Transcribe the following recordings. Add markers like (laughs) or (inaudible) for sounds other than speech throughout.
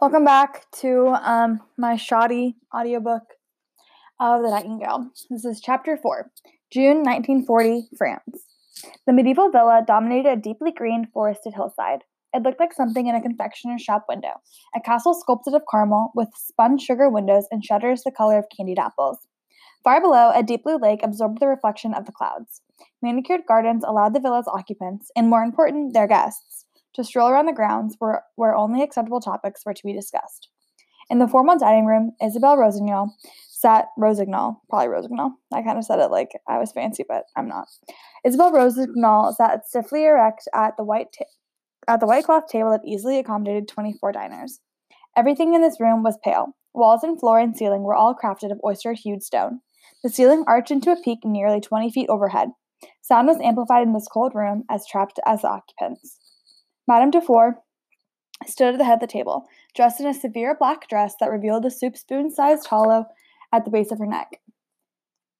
Welcome back to um, my shoddy audiobook of The Nightingale. This is chapter 4, June 1940, France. The medieval villa dominated a deeply green, forested hillside. It looked like something in a confectioner's shop window, a castle sculpted of caramel with spun sugar windows and shutters the color of candied apples. Far below, a deep blue lake absorbed the reflection of the clouds. Manicured gardens allowed the villa's occupants, and more important, their guests, to stroll around the grounds where, where only acceptable topics were to be discussed. In the formal dining room, Isabel Rossignol sat Rosignol, probably Rosignol. I kind of said it like I was fancy, but I'm not. Isabel Rosignol sat stiffly erect at the white ta- at the white cloth table that easily accommodated 24 diners. Everything in this room was pale. Walls and floor and ceiling were all crafted of oyster-hued stone. The ceiling arched into a peak nearly 20 feet overhead. Sound was amplified in this cold room as trapped as the occupants. Madame Dufour stood at the head of the table, dressed in a severe black dress that revealed a soup spoon sized hollow at the base of her neck.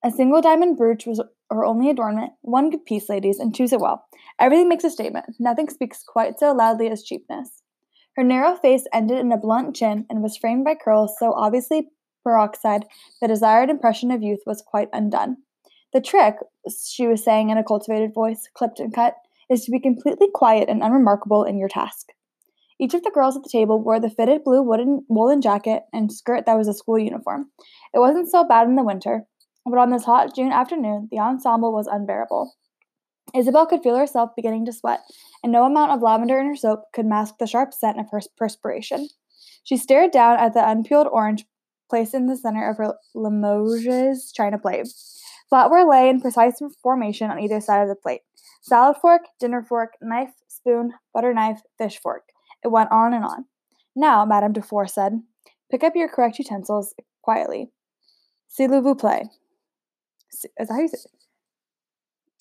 A single diamond brooch was her only adornment. One good piece, ladies, and choose it well. Everything makes a statement. Nothing speaks quite so loudly as cheapness. Her narrow face ended in a blunt chin and was framed by curls so obviously peroxide the desired impression of youth was quite undone. The trick, she was saying in a cultivated voice, clipped and cut, is to be completely quiet and unremarkable in your task. Each of the girls at the table wore the fitted blue wooden woolen jacket and skirt that was a school uniform. It wasn't so bad in the winter, but on this hot June afternoon, the ensemble was unbearable. Isabel could feel herself beginning to sweat, and no amount of lavender in her soap could mask the sharp scent of her perspiration. She stared down at the unpeeled orange placed in the center of her Limoges china plate. Flatware lay in precise formation on either side of the plate. Salad fork, dinner fork, knife, spoon, butter knife, fish fork. It went on and on. Now, Madame Dufour said, pick up your correct utensils quietly. S'il vous plaît. Is that how you say it?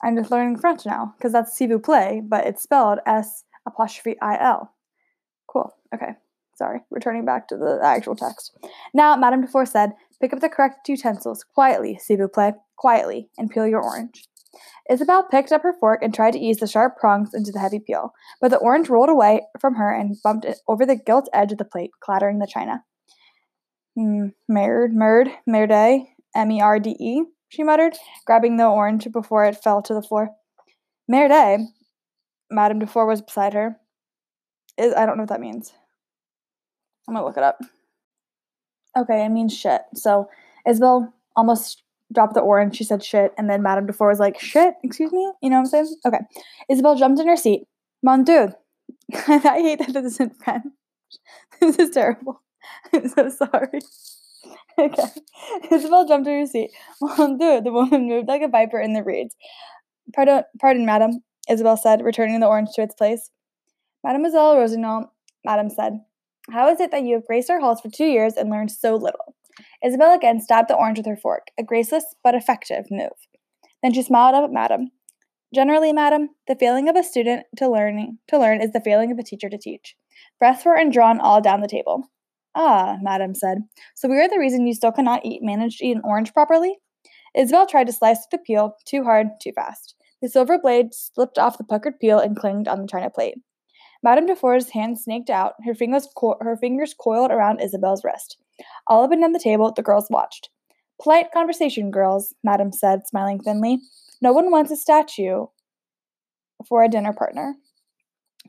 I'm just learning French now, because that's s'il vous plaît, but it's spelled S apostrophe I L. Cool. Okay. Sorry. Returning back to the actual text. Now, Madame Dufour said, pick up the correct utensils quietly, s'il vous plaît, quietly, and peel your orange. Isabel picked up her fork and tried to ease the sharp prongs into the heavy peel, but the orange rolled away from her and bumped it over the gilt edge of the plate, clattering the china. Hmm, merde, merde, merde, M E R D E, she muttered, grabbing the orange before it fell to the floor. Merde, Madame Dufour was beside her. Is, I don't know what that means. I'm gonna look it up. Okay, it means shit. So Isabel almost dropped the orange. She said shit, and then Madame Dufour was like, "Shit, excuse me." You know what I'm saying? Okay. Isabel jumped in her seat. Mon Dieu. (laughs) I hate that this is in French. (laughs) this is terrible. (laughs) I'm so sorry. okay. Isabel jumped in her seat. Mon Dieu. The woman moved like a viper in the reeds. Pardon, pardon, madam. Isabel said, returning the orange to its place. Mademoiselle Rossignol, madam said, how is it that you have graced our halls for two years and learned so little? Isabel again stabbed the orange with her fork, a graceless but effective move. Then she smiled up at Madam. Generally, Madam, the failing of a student to learning to learn is the failing of a teacher to teach. Breaths were drawn all down the table. Ah, Madam said. So we are the reason you still cannot eat manage to eat an orange properly? Isabel tried to slice the peel, too hard, too fast. The silver blade slipped off the puckered peel and clinged on the china plate. Madame Dufour's hand snaked out, her fingers, co- her fingers coiled around Isabel's wrist. All up and down the table, the girls watched. Polite conversation, girls, Madame said, smiling thinly. No one wants a statue for a dinner partner.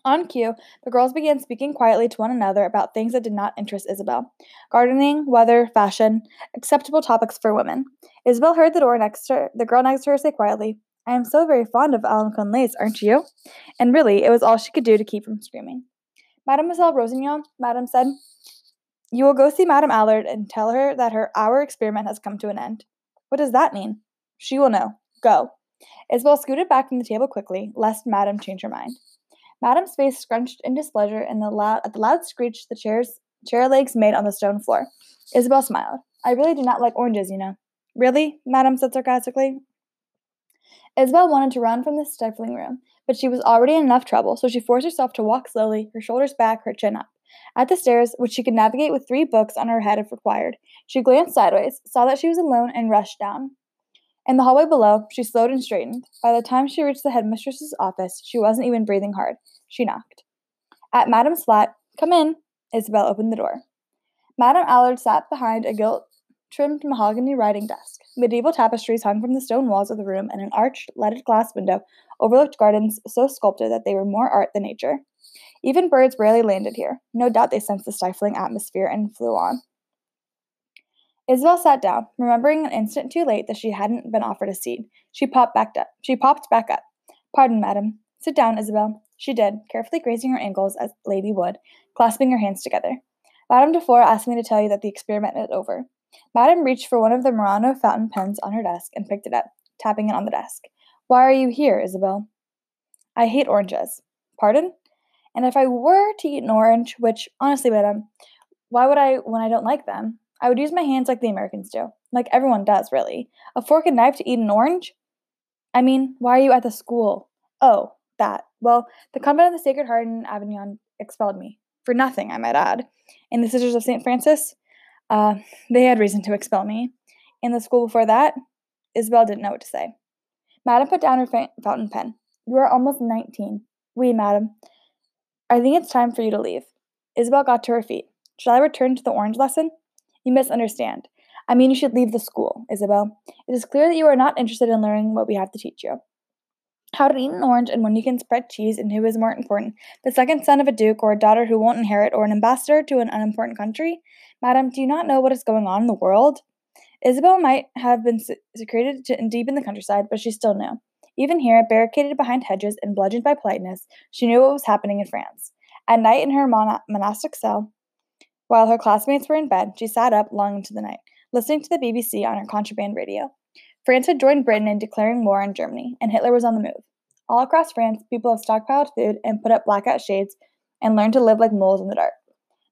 On cue, the girls began speaking quietly to one another about things that did not interest Isabel gardening, weather, fashion, acceptable topics for women. Isabel heard the door next to her, the girl next to her say quietly, I am so very fond of Alencon lace, aren't you? And really, it was all she could do to keep from screaming. Mademoiselle Rossignol, Madame said, you will go see Madame Allard and tell her that her our experiment has come to an end. What does that mean? She will know. Go. Isabel scooted back from the table quickly, lest Madame change her mind. Madame's face scrunched in displeasure the loud, at the loud screech the chair's chair legs made on the stone floor. Isabel smiled. I really do not like oranges, you know. Really? Madame said sarcastically. Isabel wanted to run from the stifling room, but she was already in enough trouble, so she forced herself to walk slowly, her shoulders back, her chin up. At the stairs, which she could navigate with three books on her head if required, she glanced sideways, saw that she was alone, and rushed down. In the hallway below, she slowed and straightened. By the time she reached the headmistress's office, she wasn't even breathing hard. She knocked. At Madame's flat, come in, Isabel opened the door. Madame Allard sat behind a gilt trimmed mahogany writing desk. Medieval tapestries hung from the stone walls of the room, and an arched, leaded glass window overlooked gardens so sculpted that they were more art than nature. Even birds rarely landed here. No doubt they sensed the stifling atmosphere and flew on. Isabel sat down, remembering an instant too late that she hadn't been offered a seat. She popped back up. She popped back up. Pardon, madam. Sit down, Isabel. She did, carefully grazing her ankles as lady would, clasping her hands together. Madame Dufour asked me to tell you that the experiment is over. Madame reached for one of the Murano fountain pens on her desk and picked it up, tapping it on the desk. Why are you here, Isabel? I hate oranges. Pardon? And if I were to eat an orange, which honestly, madam, why would I when I don't like them? I would use my hands like the Americans do. Like everyone does, really. A fork and knife to eat an orange? I mean, why are you at the school? Oh, that. Well, the convent of the Sacred Heart in Avignon expelled me. For nothing, I might add. And the Sisters of St. Francis? Uh, they had reason to expel me. In the school before that, Isabel didn't know what to say. Madame put down her fa- fountain pen. You are almost 19. Oui, madam. I think it's time for you to leave. Isabel got to her feet. Shall I return to the orange lesson? You misunderstand. I mean, you should leave the school, Isabel. It is clear that you are not interested in learning what we have to teach you. How to eat an orange and when you can spread cheese, and who is more important, the second son of a duke or a daughter who won't inherit, or an ambassador to an unimportant country? Madam, do you not know what is going on in the world? Isabel might have been secreted deep in the countryside, but she still knew. Even here, barricaded behind hedges and bludgeoned by politeness, she knew what was happening in France. At night in her monastic cell, while her classmates were in bed, she sat up long into the night, listening to the BBC on her contraband radio. France had joined Britain in declaring war on Germany, and Hitler was on the move. All across France, people have stockpiled food and put up blackout shades and learned to live like moles in the dark.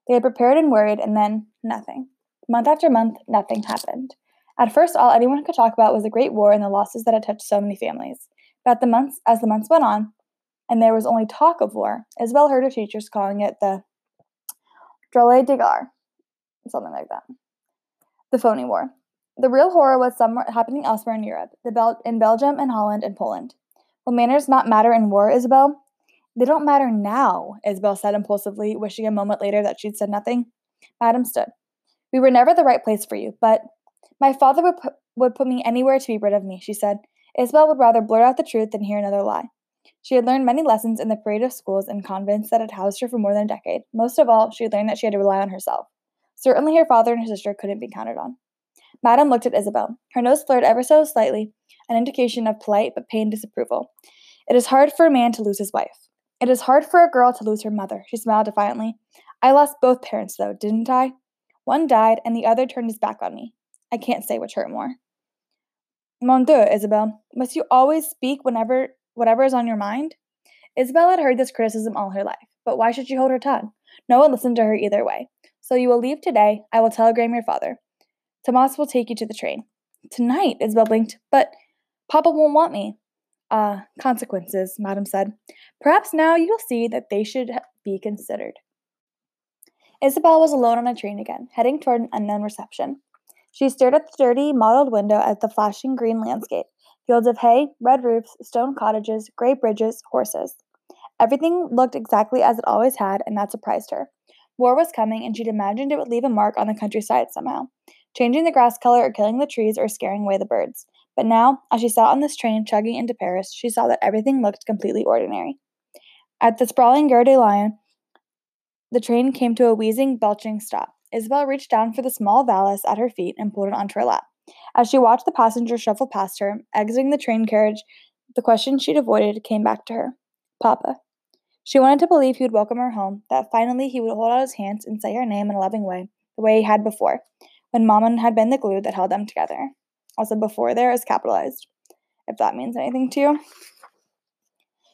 They had prepared and worried, and then nothing. Month after month, nothing happened. At first, all anyone could talk about was the Great War and the losses that had touched so many families. But the months, as the months went on, and there was only talk of war, Isabel heard her teachers calling it the Drole de Guerre, something like that. The phony war. The real horror was somewhere happening elsewhere in Europe, Bel- in Belgium and Holland and Poland. Will manners not matter in war, Isabel? They don't matter now, Isabel said impulsively, wishing a moment later that she'd said nothing. Madame stood. We were never the right place for you, but my father would would put me anywhere to be rid of me, she said. Isabel would rather blurt out the truth than hear another lie. She had learned many lessons in the parade of schools and convents that had housed her for more than a decade. Most of all, she had learned that she had to rely on herself. Certainly, her father and her sister couldn't be counted on. Madame looked at Isabel. Her nose flared ever so slightly, an indication of polite but pained disapproval. It is hard for a man to lose his wife. It is hard for a girl to lose her mother, she smiled defiantly. I lost both parents, though, didn't I? One died, and the other turned his back on me. I can't say which hurt more. Mon Dieu, Isabel, must you always speak whenever whatever is on your mind? Isabel had heard this criticism all her life, but why should she hold her tongue? No one listened to her either way. So you will leave today. I will telegram your father. Tomas will take you to the train. Tonight, Isabel blinked, but Papa won't want me. Ah, uh, consequences, Madame said. Perhaps now you will see that they should be considered. Isabel was alone on a train again, heading toward an unknown reception. She stared at the dirty, mottled window at the flashing green landscape, Fields of hay, red roofs, stone cottages, gray bridges, horses. Everything looked exactly as it always had, and that surprised her. War was coming, and she'd imagined it would leave a mark on the countryside somehow, changing the grass color or killing the trees or scaring away the birds. But now, as she sat on this train chugging into Paris, she saw that everything looked completely ordinary. At the sprawling Gare de Lyon, the train came to a wheezing, belching stop. Isabel reached down for the small valise at her feet and pulled it onto her lap. As she watched the passenger shuffle past her, exiting the train carriage, the question she'd avoided came back to her Papa. She wanted to believe he would welcome her home, that finally he would hold out his hands and say her name in a loving way, the way he had before, when Mama had been the glue that held them together. Also, before there is capitalized, if that means anything to you.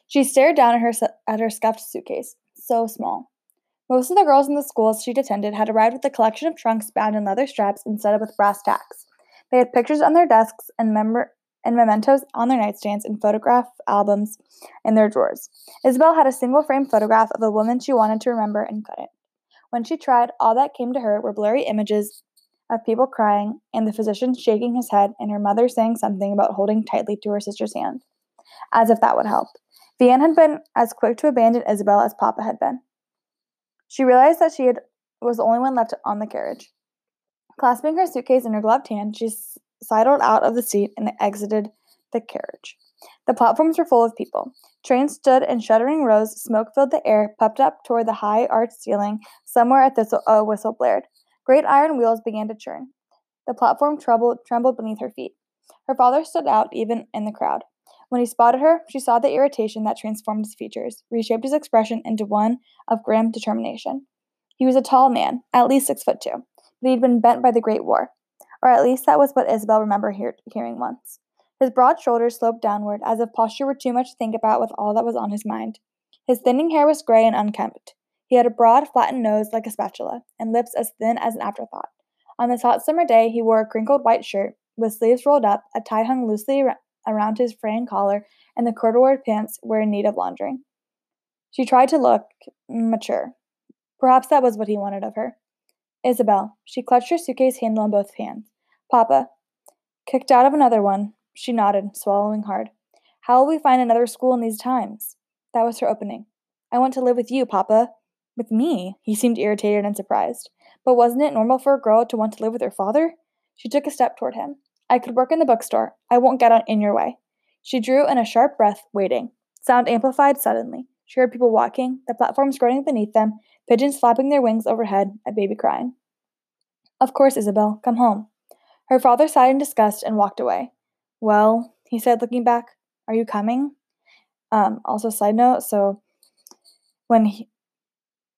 She stared down at her, at her scuffed suitcase, so small. Most of the girls in the schools she'd attended had arrived with a collection of trunks bound in leather straps instead of with brass tacks. They had pictures on their desks and, and mementos on their nightstands and photograph albums in their drawers. Isabel had a single frame photograph of a woman she wanted to remember and couldn't. When she tried, all that came to her were blurry images of people crying, and the physician shaking his head, and her mother saying something about holding tightly to her sister's hand. As if that would help. Vianne had been as quick to abandon Isabel as Papa had been. She realized that she had was the only one left on the carriage. Clasping her suitcase in her gloved hand, she sidled out of the seat and exited the carriage. The platforms were full of people. Trains stood in shuddering rows, smoke filled the air, puffed up toward the high arched ceiling. Somewhere a, thistle, a uh, whistle blared. Great iron wheels began to churn. The platform trembled beneath her feet. Her father stood out even in the crowd. When he spotted her, she saw the irritation that transformed his features, reshaped his expression into one of grim determination. He was a tall man, at least six foot two, but he'd been bent by the Great War, or at least that was what Isabel remembered hear- hearing once. His broad shoulders sloped downward, as if posture were too much to think about with all that was on his mind. His thinning hair was gray and unkempt. He had a broad, flattened nose like a spatula, and lips as thin as an afterthought. On this hot summer day, he wore a crinkled white shirt, with sleeves rolled up, a tie hung loosely around his fraying collar, and the corduroy pants were in need of laundering. She tried to look mature. Perhaps that was what he wanted of her. Isabel. She clutched her suitcase handle in both hands. Papa. Kicked out of another one. She nodded, swallowing hard. How will we find another school in these times? That was her opening. I want to live with you, Papa. With me? He seemed irritated and surprised. But wasn't it normal for a girl to want to live with her father? She took a step toward him. I could work in the bookstore. I won't get on in your way. She drew in a sharp breath, waiting. Sound amplified suddenly. She heard people walking, the platforms groaning beneath them, pigeons flapping their wings overhead, a baby crying. Of course, Isabel, come home. Her father sighed in disgust and walked away. Well, he said, looking back, are you coming? Um, also, side note, so when he,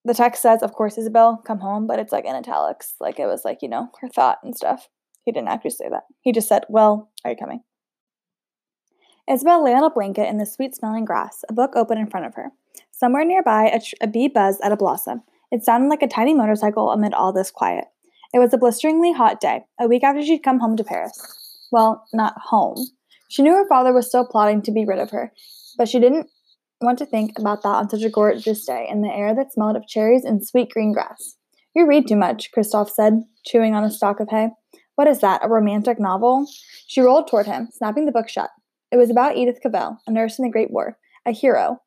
the text says, of course, Isabel, come home, but it's like in italics, like it was like, you know, her thought and stuff. He didn't actually say that. He just said, well, are you coming? Isabel lay on a blanket in the sweet smelling grass, a book open in front of her. Somewhere nearby, a, tr- a bee buzzed at a blossom. It sounded like a tiny motorcycle amid all this quiet. It was a blisteringly hot day, a week after she'd come home to Paris. Well, not home. She knew her father was still plotting to be rid of her, but she didn't want to think about that on such a gorgeous day in the air that smelled of cherries and sweet green grass. You read too much, Christophe said, chewing on a stalk of hay. What is that, a romantic novel? She rolled toward him, snapping the book shut. It was about Edith Cavell, a nurse in the Great War, a hero.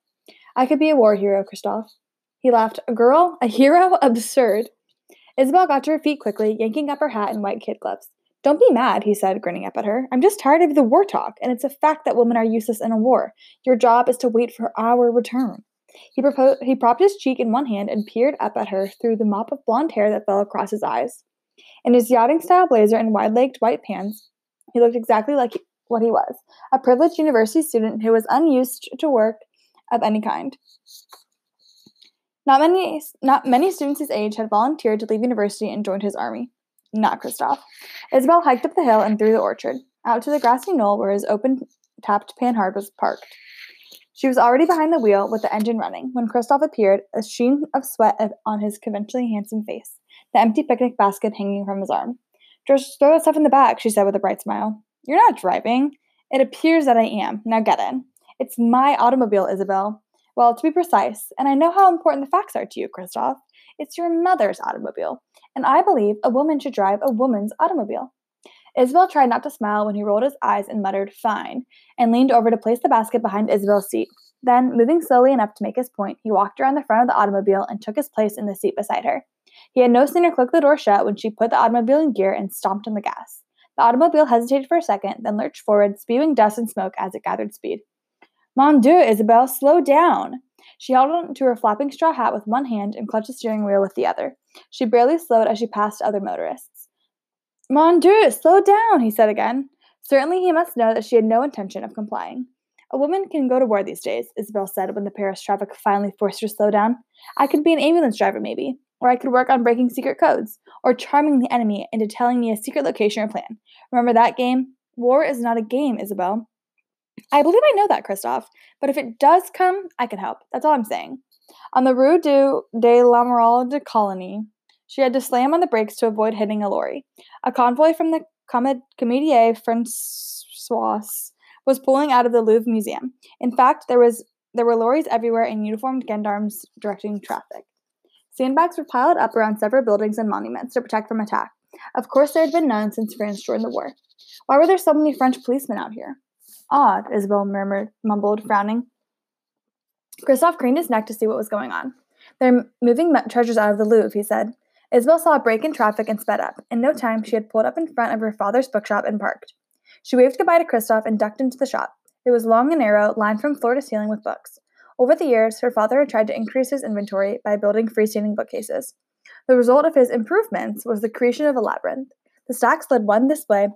I could be a war hero, Christophe. He laughed. A girl? A hero? (laughs) Absurd. Isabel got to her feet quickly, yanking up her hat and white kid gloves. Don't be mad, he said, grinning up at her. I'm just tired of the war talk, and it's a fact that women are useless in a war. Your job is to wait for our return. He, he propped his cheek in one hand and peered up at her through the mop of blonde hair that fell across his eyes. In his yachting style blazer and wide legged white pants, he looked exactly like what he was a privileged university student who was unused to work of any kind. Not many, not many students his age had volunteered to leave university and joined his army. Not Christophe. Isabel hiked up the hill and through the orchard, out to the grassy knoll where his open tapped Panhard was parked. She was already behind the wheel with the engine running when Christophe appeared, a sheen of sweat on his conventionally handsome face, the empty picnic basket hanging from his arm. Just throw that stuff in the back, she said with a bright smile. You're not driving. It appears that I am. Now get in. It's my automobile, Isabel. Well, to be precise, and I know how important the facts are to you, Christophe, it's your mother's automobile and I believe a woman should drive a woman's automobile. Isabel tried not to smile when he rolled his eyes and muttered, Fine, and leaned over to place the basket behind Isabel's seat. Then, moving slowly enough to make his point, he walked around the front of the automobile and took his place in the seat beside her. He had no sooner clicked the door shut when she put the automobile in gear and stomped on the gas. The automobile hesitated for a second, then lurched forward, spewing dust and smoke as it gathered speed. Mon Dieu, Isabel, slow down! She held on to her flapping straw hat with one hand and clutched the steering wheel with the other. She barely slowed as she passed other motorists. Mon Dieu, slow down, he said again. Certainly he must know that she had no intention of complying. A woman can go to war these days, Isabel said when the Paris traffic finally forced her to slow down. I could be an ambulance driver, maybe. Or I could work on breaking secret codes, or charming the enemy into telling me a secret location or plan. Remember that game? War is not a game, Isabel. I believe I know that, Christophe, but if it does come, I can help. That's all I'm saying. On the Rue du, de l'Amiral de Coligny, she had to slam on the brakes to avoid hitting a lorry. A convoy from the Comédie Française was pulling out of the Louvre Museum. In fact, there was there were lorries everywhere and uniformed gendarmes directing traffic. Sandbags were piled up around several buildings and monuments to protect from attack. Of course, there had been none since France joined the war. Why were there so many French policemen out here? Odd, Isabel murmured, mumbled, frowning. Christophe craned his neck to see what was going on. They're moving treasures out of the Louvre, he said. Isabel saw a break in traffic and sped up. In no time, she had pulled up in front of her father's bookshop and parked. She waved goodbye to Christophe and ducked into the shop. It was long and narrow, lined from floor to ceiling with books. Over the years, her father had tried to increase his inventory by building freestanding bookcases. The result of his improvements was the creation of a labyrinth. The stacks led one display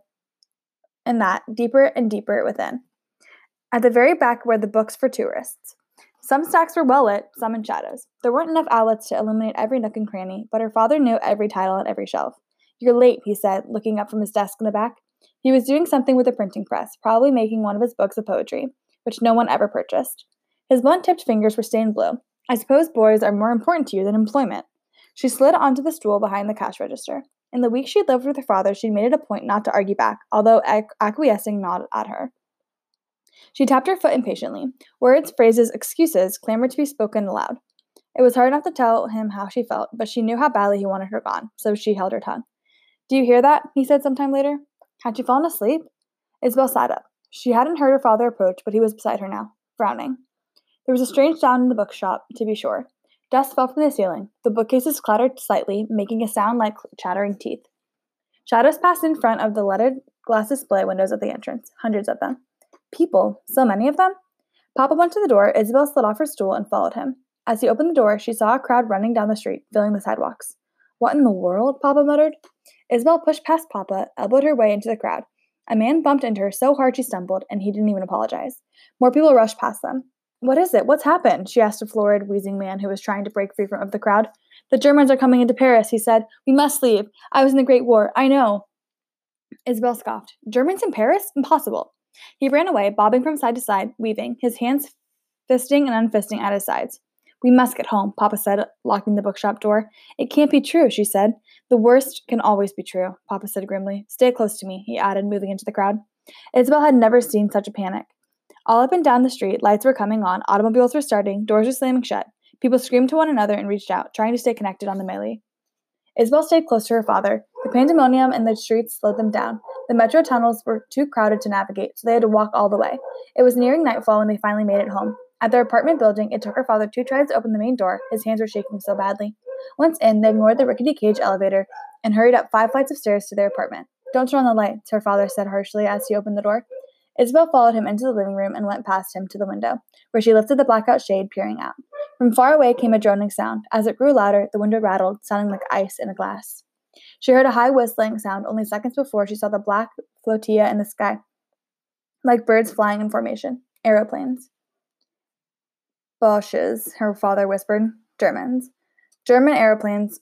and that deeper and deeper within. At the very back were the books for tourists. Some stacks were well lit, some in shadows. There weren't enough outlets to illuminate every nook and cranny, but her father knew every title on every shelf. You're late, he said, looking up from his desk in the back. He was doing something with a printing press, probably making one of his books of poetry, which no one ever purchased. His blunt tipped fingers were stained blue. I suppose boys are more important to you than employment. She slid onto the stool behind the cash register. In the week she'd lived with her father, she'd made it a point not to argue back, although acquiescing nodded at her. She tapped her foot impatiently. Words, phrases, excuses clamored to be spoken aloud. It was hard not to tell him how she felt, but she knew how badly he wanted her gone, so she held her tongue. Do you hear that? he said sometime later. Had she fallen asleep? Isabel sat up. She hadn't heard her father approach, but he was beside her now, frowning. There was a strange sound in the bookshop, to be sure. Dust fell from the ceiling. The bookcases clattered slightly, making a sound like chattering teeth. Shadows passed in front of the leaded glass display windows at the entrance, hundreds of them. People, so many of them? Papa went to the door, Isabel slid off her stool and followed him. As he opened the door, she saw a crowd running down the street, filling the sidewalks. What in the world? Papa muttered. Isabel pushed past Papa, elbowed her way into the crowd. A man bumped into her so hard she stumbled, and he didn't even apologize. More people rushed past them. What is it? What's happened? she asked a florid, wheezing man who was trying to break free from the crowd. The Germans are coming into Paris, he said. We must leave. I was in the Great War. I know. Isabel scoffed. Germans in Paris? Impossible. He ran away, bobbing from side to side, weaving, his hands fisting and unfisting at his sides. We must get home, Papa said, locking the bookshop door. It can't be true, she said. The worst can always be true, Papa said grimly. Stay close to me, he added, moving into the crowd. Isabel had never seen such a panic. All up and down the street, lights were coming on, automobiles were starting, doors were slamming shut. People screamed to one another and reached out, trying to stay connected on the melee. Isabel stayed close to her father. The pandemonium in the streets slowed them down. The metro tunnels were too crowded to navigate, so they had to walk all the way. It was nearing nightfall when they finally made it home. At their apartment building, it took her father two tries to open the main door. His hands were shaking so badly. Once in, they ignored the rickety cage elevator and hurried up five flights of stairs to their apartment. Don't turn on the lights, her father said harshly as he opened the door. Isabel followed him into the living room and went past him to the window, where she lifted the blackout shade, peering out. From far away came a droning sound. As it grew louder, the window rattled, sounding like ice in a glass. She heard a high whistling sound only seconds before she saw the black flotilla in the sky, like birds flying in formation. Aeroplanes. Boches, her father whispered. Germans. German aeroplanes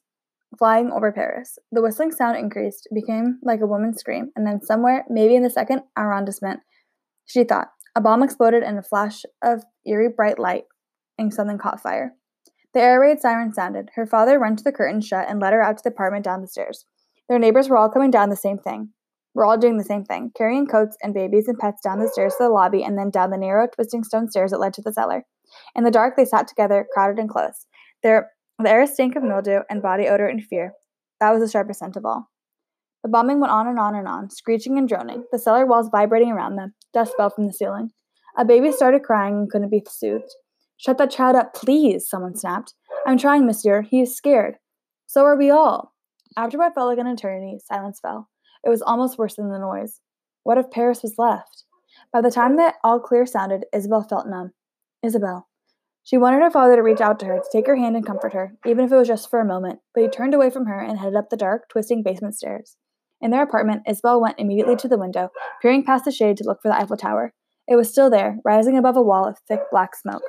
flying over Paris. The whistling sound increased, became like a woman's scream, and then somewhere, maybe in the second arrondissement, she thought, a bomb exploded in a flash of eerie bright light, and something caught fire. The air raid siren sounded. Her father ran to the curtain shut and led her out to the apartment down the stairs. Their neighbors were all coming down the same thing. We're all doing the same thing, carrying coats and babies and pets down the stairs to the lobby and then down the narrow, twisting stone stairs that led to the cellar. In the dark, they sat together, crowded and close. Their, the air stank of mildew and body odor and fear. That was the sharpest scent of all. The bombing went on and on and on, screeching and droning, the cellar walls vibrating around them. Dust fell from the ceiling. A baby started crying and couldn't be soothed. Shut that child up, please, someone snapped. I'm trying, monsieur. He is scared. So are we all. After what felt like an eternity, silence fell. It was almost worse than the noise. What if Paris was left? By the time that all clear sounded, Isabel felt numb. Isabel. She wanted her father to reach out to her, to take her hand and comfort her, even if it was just for a moment, but he turned away from her and headed up the dark, twisting basement stairs. In their apartment, Isabel went immediately to the window, peering past the shade to look for the Eiffel Tower. It was still there, rising above a wall of thick black smoke.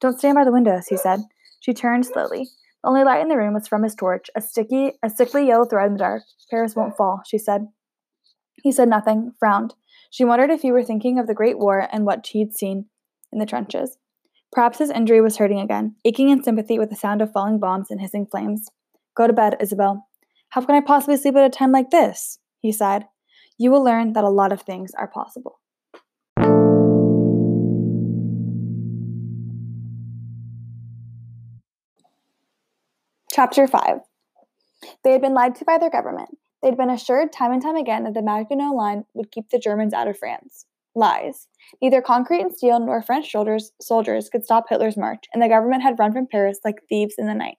Don't stand by the windows, he said. She turned slowly. The only light in the room was from his torch, a sticky, a sickly yellow thread in the dark. Paris won't fall, she said. He said nothing, frowned. She wondered if he were thinking of the Great War and what he'd seen in the trenches. Perhaps his injury was hurting again, aching in sympathy with the sound of falling bombs and hissing flames. Go to bed, Isabel. How can I possibly sleep at a time like this? He sighed. You will learn that a lot of things are possible. Chapter 5 They had been lied to by their government. They'd been assured time and time again that the Maginot Line would keep the Germans out of France. Lies. Neither concrete and steel nor French soldiers, soldiers could stop Hitler's march, and the government had run from Paris like thieves in the night.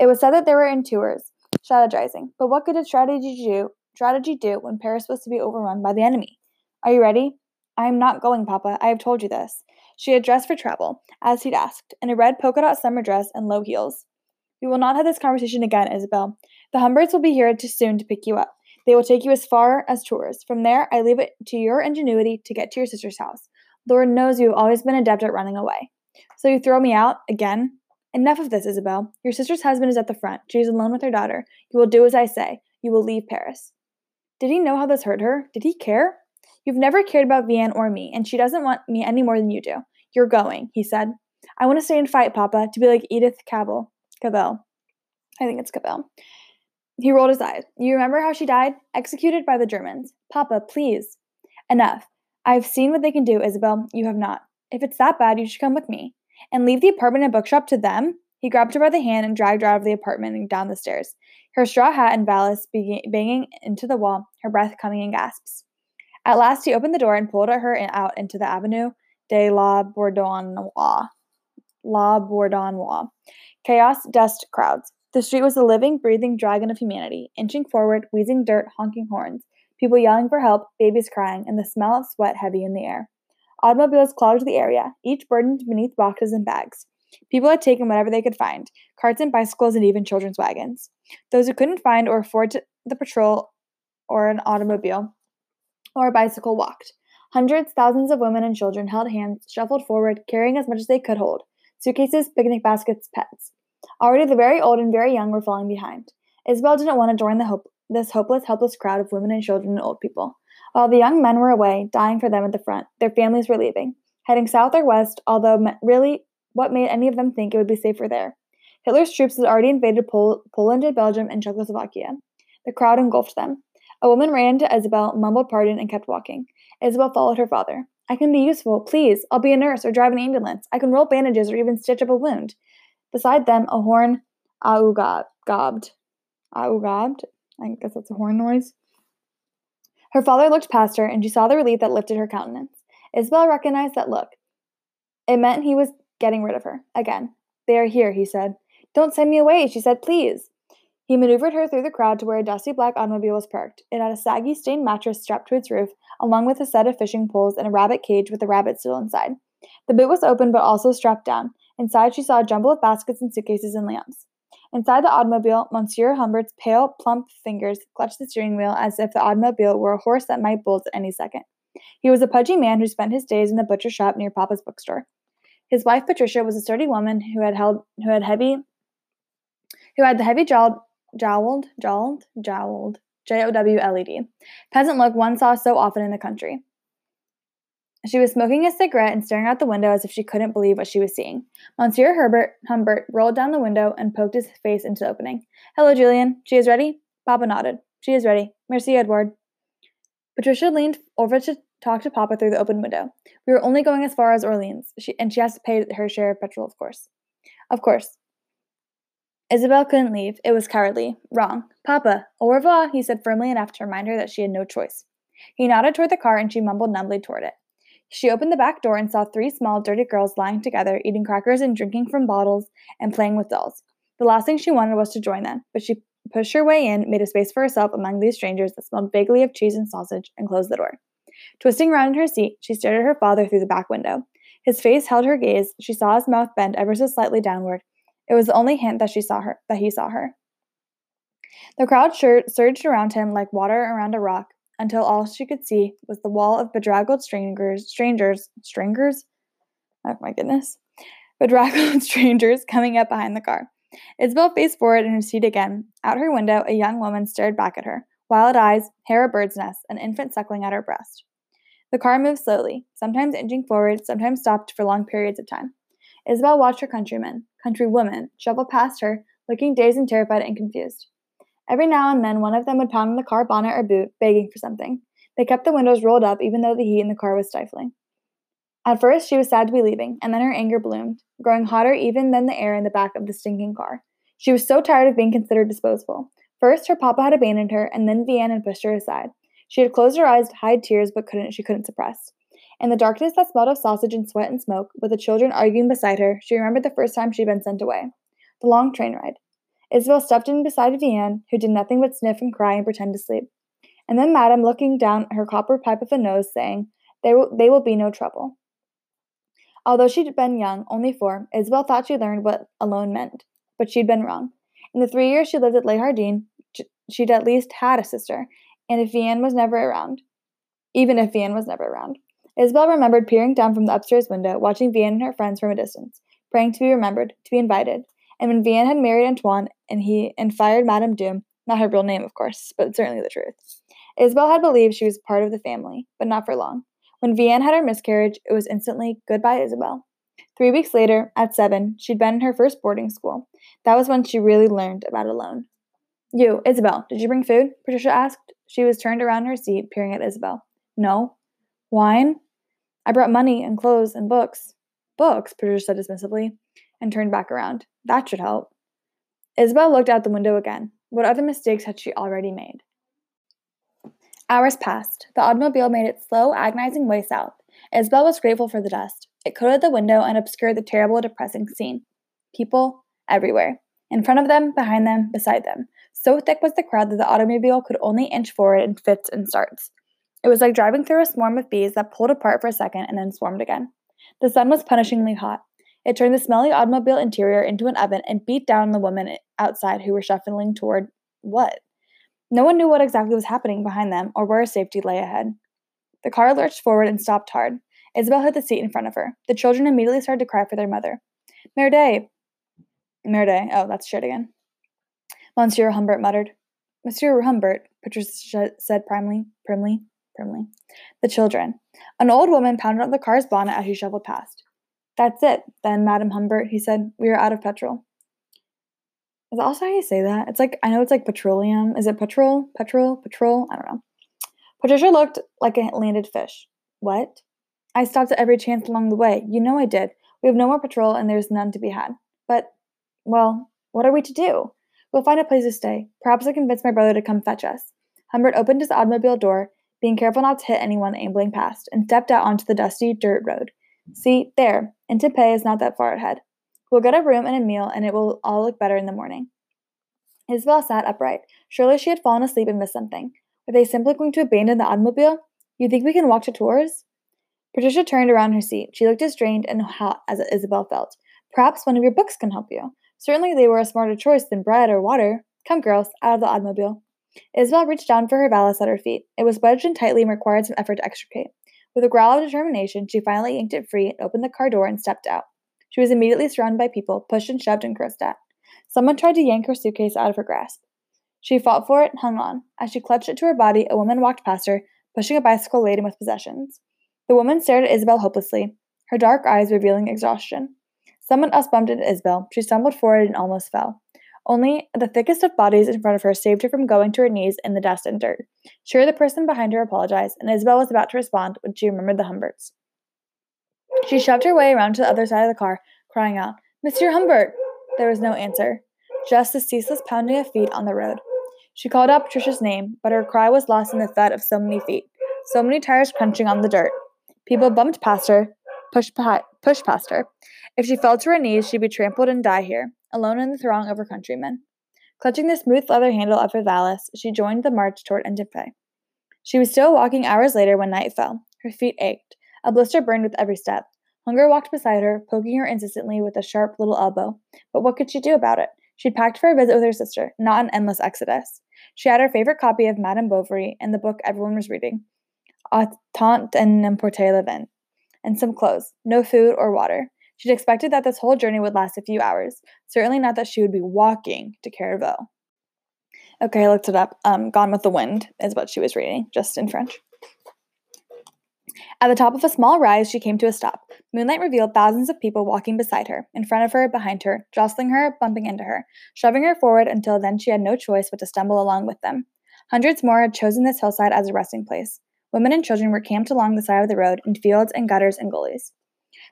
It was said that they were in Tours strategizing. But what could a strategy do? Strategy do when Paris was to be overrun by the enemy? Are you ready? I am not going, Papa. I have told you this. She had dressed for travel, as he'd asked, in a red polka dot summer dress and low heels. We will not have this conversation again, Isabel. The Humberts will be here too soon to pick you up. They will take you as far as Tours. From there, I leave it to your ingenuity to get to your sister's house. Lord knows you have always been adept at running away. So you throw me out again? Enough of this, Isabel. Your sister's husband is at the front. She is alone with her daughter. You will do as I say. You will leave Paris. Did he know how this hurt her? Did he care? You've never cared about Vianne or me, and she doesn't want me any more than you do. You're going, he said. I want to stay and fight, Papa, to be like Edith Cavell. Cavell. I think it's Cavell. He rolled his eyes. You remember how she died? Executed by the Germans. Papa, please. Enough. I've seen what they can do, Isabel. You have not. If it's that bad, you should come with me. And leave the apartment and bookshop to them? He grabbed her by the hand and dragged her out of the apartment and down the stairs, her straw hat and valise banging into the wall, her breath coming in gasps. At last, he opened the door and pulled her out into the Avenue de la Bourdonnais. La Bourdonnais. Chaos, dust, crowds. The street was a living, breathing dragon of humanity, inching forward, wheezing dirt, honking horns, people yelling for help, babies crying, and the smell of sweat heavy in the air. Automobiles clogged the area, each burdened beneath boxes and bags. People had taken whatever they could find carts and bicycles, and even children's wagons. Those who couldn't find or afford the patrol or an automobile or a bicycle walked. Hundreds, thousands of women and children held hands, shuffled forward, carrying as much as they could hold suitcases, picnic baskets, pets. Already the very old and very young were falling behind. Isabel didn't want to join the hope, this hopeless, helpless crowd of women and children and old people. While the young men were away, dying for them at the front, their families were leaving, heading south or west, although really, what made any of them think it would be safer there? Hitler's troops had already invaded Pol- Poland and Belgium and Czechoslovakia. The crowd engulfed them. A woman ran into Isabel, mumbled pardon, and kept walking. Isabel followed her father. I can be useful. Please, I'll be a nurse or drive an ambulance. I can roll bandages or even stitch up a wound. Beside them, a horn augabbed. Augabbed? I guess that's a horn noise. Her father looked past her, and she saw the relief that lifted her countenance. Isabel recognized that look. It meant he was getting rid of her. Again. They are here, he said. Don't send me away, she said, please. He maneuvered her through the crowd to where a dusty black automobile was parked. It had a saggy, stained mattress strapped to its roof, along with a set of fishing poles and a rabbit cage with a rabbit still inside. The boot was open but also strapped down. Inside, she saw a jumble of baskets and suitcases and lamps. Inside the automobile, Monsieur Humbert's pale, plump fingers clutched the steering wheel as if the automobile were a horse that might bolt at any second. He was a pudgy man who spent his days in the butcher shop near Papa's bookstore. His wife Patricia was a sturdy woman who had held who had heavy who had the heavy jowled jowled jowled jowled J O W L E D peasant look one saw so often in the country. She was smoking a cigarette and staring out the window as if she couldn't believe what she was seeing. Monsieur Herbert Humbert rolled down the window and poked his face into the opening. Hello, Julien. She is ready? Papa nodded. She is ready. Merci, Edward. Patricia leaned over to talk to Papa through the open window. We were only going as far as Orleans, she, and she has to pay her share of petrol, of course. Of course. Isabel couldn't leave. It was cowardly. Wrong. Papa, au revoir, he said firmly enough to remind her that she had no choice. He nodded toward the car and she mumbled numbly toward it. She opened the back door and saw three small, dirty girls lying together, eating crackers and drinking from bottles and playing with dolls. The last thing she wanted was to join them, but she pushed her way in, made a space for herself among these strangers that smelled vaguely of cheese and sausage, and closed the door. Twisting round in her seat, she stared at her father through the back window. His face held her gaze. She saw his mouth bend ever so slightly downward. It was the only hint that she saw her that he saw her. The crowd surged around him like water around a rock, until all she could see was the wall of bedraggled strangers, strangers, strangers? Oh my goodness. Bedraggled (laughs) strangers coming up behind the car. Isabel faced forward in her seat again. Out her window, a young woman stared back at her, wild eyes, hair a bird's nest, an infant suckling at her breast. The car moved slowly, sometimes inching forward, sometimes stopped for long periods of time. Isabel watched her countrymen, countrywomen, shovel past her, looking dazed and terrified and confused. Every now and then, one of them would pound on the car bonnet or boot, begging for something. They kept the windows rolled up, even though the heat in the car was stifling. At first, she was sad to be leaving, and then her anger bloomed, growing hotter even than the air in the back of the stinking car. She was so tired of being considered disposable. First, her papa had abandoned her, and then Vianne had pushed her aside. She had closed her eyes to hide tears, but couldn't she couldn't suppress. In the darkness that smelled of sausage and sweat and smoke, with the children arguing beside her, she remembered the first time she'd been sent away. The long train ride. Isabel stepped in beside Vianne, who did nothing but sniff and cry and pretend to sleep. And then Madame, looking down her copper pipe of a nose, saying, they will, they will be no trouble. Although she'd been young, only four, Isabel thought she learned what alone meant, but she'd been wrong. In the three years she lived at Les Jardins, she'd at least had a sister, and if Vianne was never around, even if Vianne was never around. Isabel remembered peering down from the upstairs window, watching Vianne and her friends from a distance, praying to be remembered, to be invited. And when Vianne had married Antoine and he and fired Madame Doom, not her real name, of course, but certainly the truth, Isabel had believed she was part of the family, but not for long. When Vianne had her miscarriage, it was instantly goodbye, Isabel. Three weeks later, at seven, she'd been in her first boarding school. That was when she really learned about alone. You, Isabel, did you bring food? Patricia asked. She was turned around in her seat, peering at Isabel. No. Wine? I brought money and clothes and books. Books, Patricia said dismissively, and turned back around. That should help. Isabel looked out the window again. What other mistakes had she already made? Hours passed. The automobile made its slow, agonizing way south. Isabel was grateful for the dust. It coated the window and obscured the terrible, depressing scene. People everywhere. In front of them, behind them, beside them. So thick was the crowd that the automobile could only inch forward in fits and starts. It was like driving through a swarm of bees that pulled apart for a second and then swarmed again. The sun was punishingly hot. It turned the smelly automobile interior into an oven and beat down the women outside who were shuffling toward what? No one knew what exactly was happening behind them or where safety lay ahead. The car lurched forward and stopped hard. Isabel hit the seat in front of her. The children immediately started to cry for their mother. Merde! Merde. Oh, that's shit again. Monsieur Humbert muttered. Monsieur Humbert, Patricia said primly, primly, primly. The children. An old woman pounded on the car's bonnet as she shuffled past. That's it, then, Madame Humbert, he said. We are out of petrol. Is that also how you say that? It's like I know it's like petroleum. Is it petrol? Petrol? Petrol? I don't know. Patricia looked like a landed fish. What? I stopped at every chance along the way. You know I did. We have no more petrol and there's none to be had. But, well, what are we to do? We'll find a place to stay. Perhaps I convince my brother to come fetch us. Humbert opened his automobile door, being careful not to hit anyone ambling past, and stepped out onto the dusty dirt road. See, there, Étampes is not that far ahead. We'll get a room and a meal, and it will all look better in the morning. Isabel sat upright. Surely she had fallen asleep and missed something. Were they simply going to abandon the automobile? You think we can walk to Tours? Patricia turned around her seat. She looked as drained and hot as Isabel felt. Perhaps one of your books can help you. Certainly they were a smarter choice than bread or water. Come, girls, out of the automobile. Isabel reached down for her valise at her feet. It was wedged in tightly and required some effort to extricate. With a growl of determination, she finally yanked it free, and opened the car door, and stepped out. She was immediately surrounded by people, pushed and shoved and cursed at. Someone tried to yank her suitcase out of her grasp. She fought for it and hung on. As she clutched it to her body, a woman walked past her, pushing a bicycle laden with possessions. The woman stared at Isabel hopelessly, her dark eyes revealing exhaustion. Someone else bumped into Isabel. She stumbled forward and almost fell. Only the thickest of bodies in front of her saved her from going to her knees in the dust and dirt. Sure, the person behind her apologized, and Isabel was about to respond when she remembered the Humberts. She shoved her way around to the other side of the car, crying out, Monsieur Humbert! There was no answer, just the ceaseless pounding of feet on the road. She called out Patricia's name, but her cry was lost in the thud of so many feet, so many tires crunching on the dirt. People bumped past her, pushed, pushed past her. If she fell to her knees, she'd be trampled and die here, alone in the throng of her countrymen. Clutching the smooth leather handle of her valise, she joined the march toward Étampes. She was still walking hours later when night fell. Her feet ached. A blister burned with every step. Hunger walked beside her, poking her insistently with a sharp little elbow. But what could she do about it? She'd packed for a visit with her sister, not an endless exodus. She had her favorite copy of Madame Bovary and the book everyone was reading, Autant en emporte le vent, and some clothes, no food or water. She'd expected that this whole journey would last a few hours, certainly not that she would be walking to Carriveau. Okay, I looked it up. Um, Gone with the Wind is what she was reading, just in French. At the top of a small rise, she came to a stop. Moonlight revealed thousands of people walking beside her, in front of her, behind her, jostling her, bumping into her, shoving her forward until then she had no choice but to stumble along with them. Hundreds more had chosen this hillside as a resting place. Women and children were camped along the side of the road, in fields and gutters and gullies.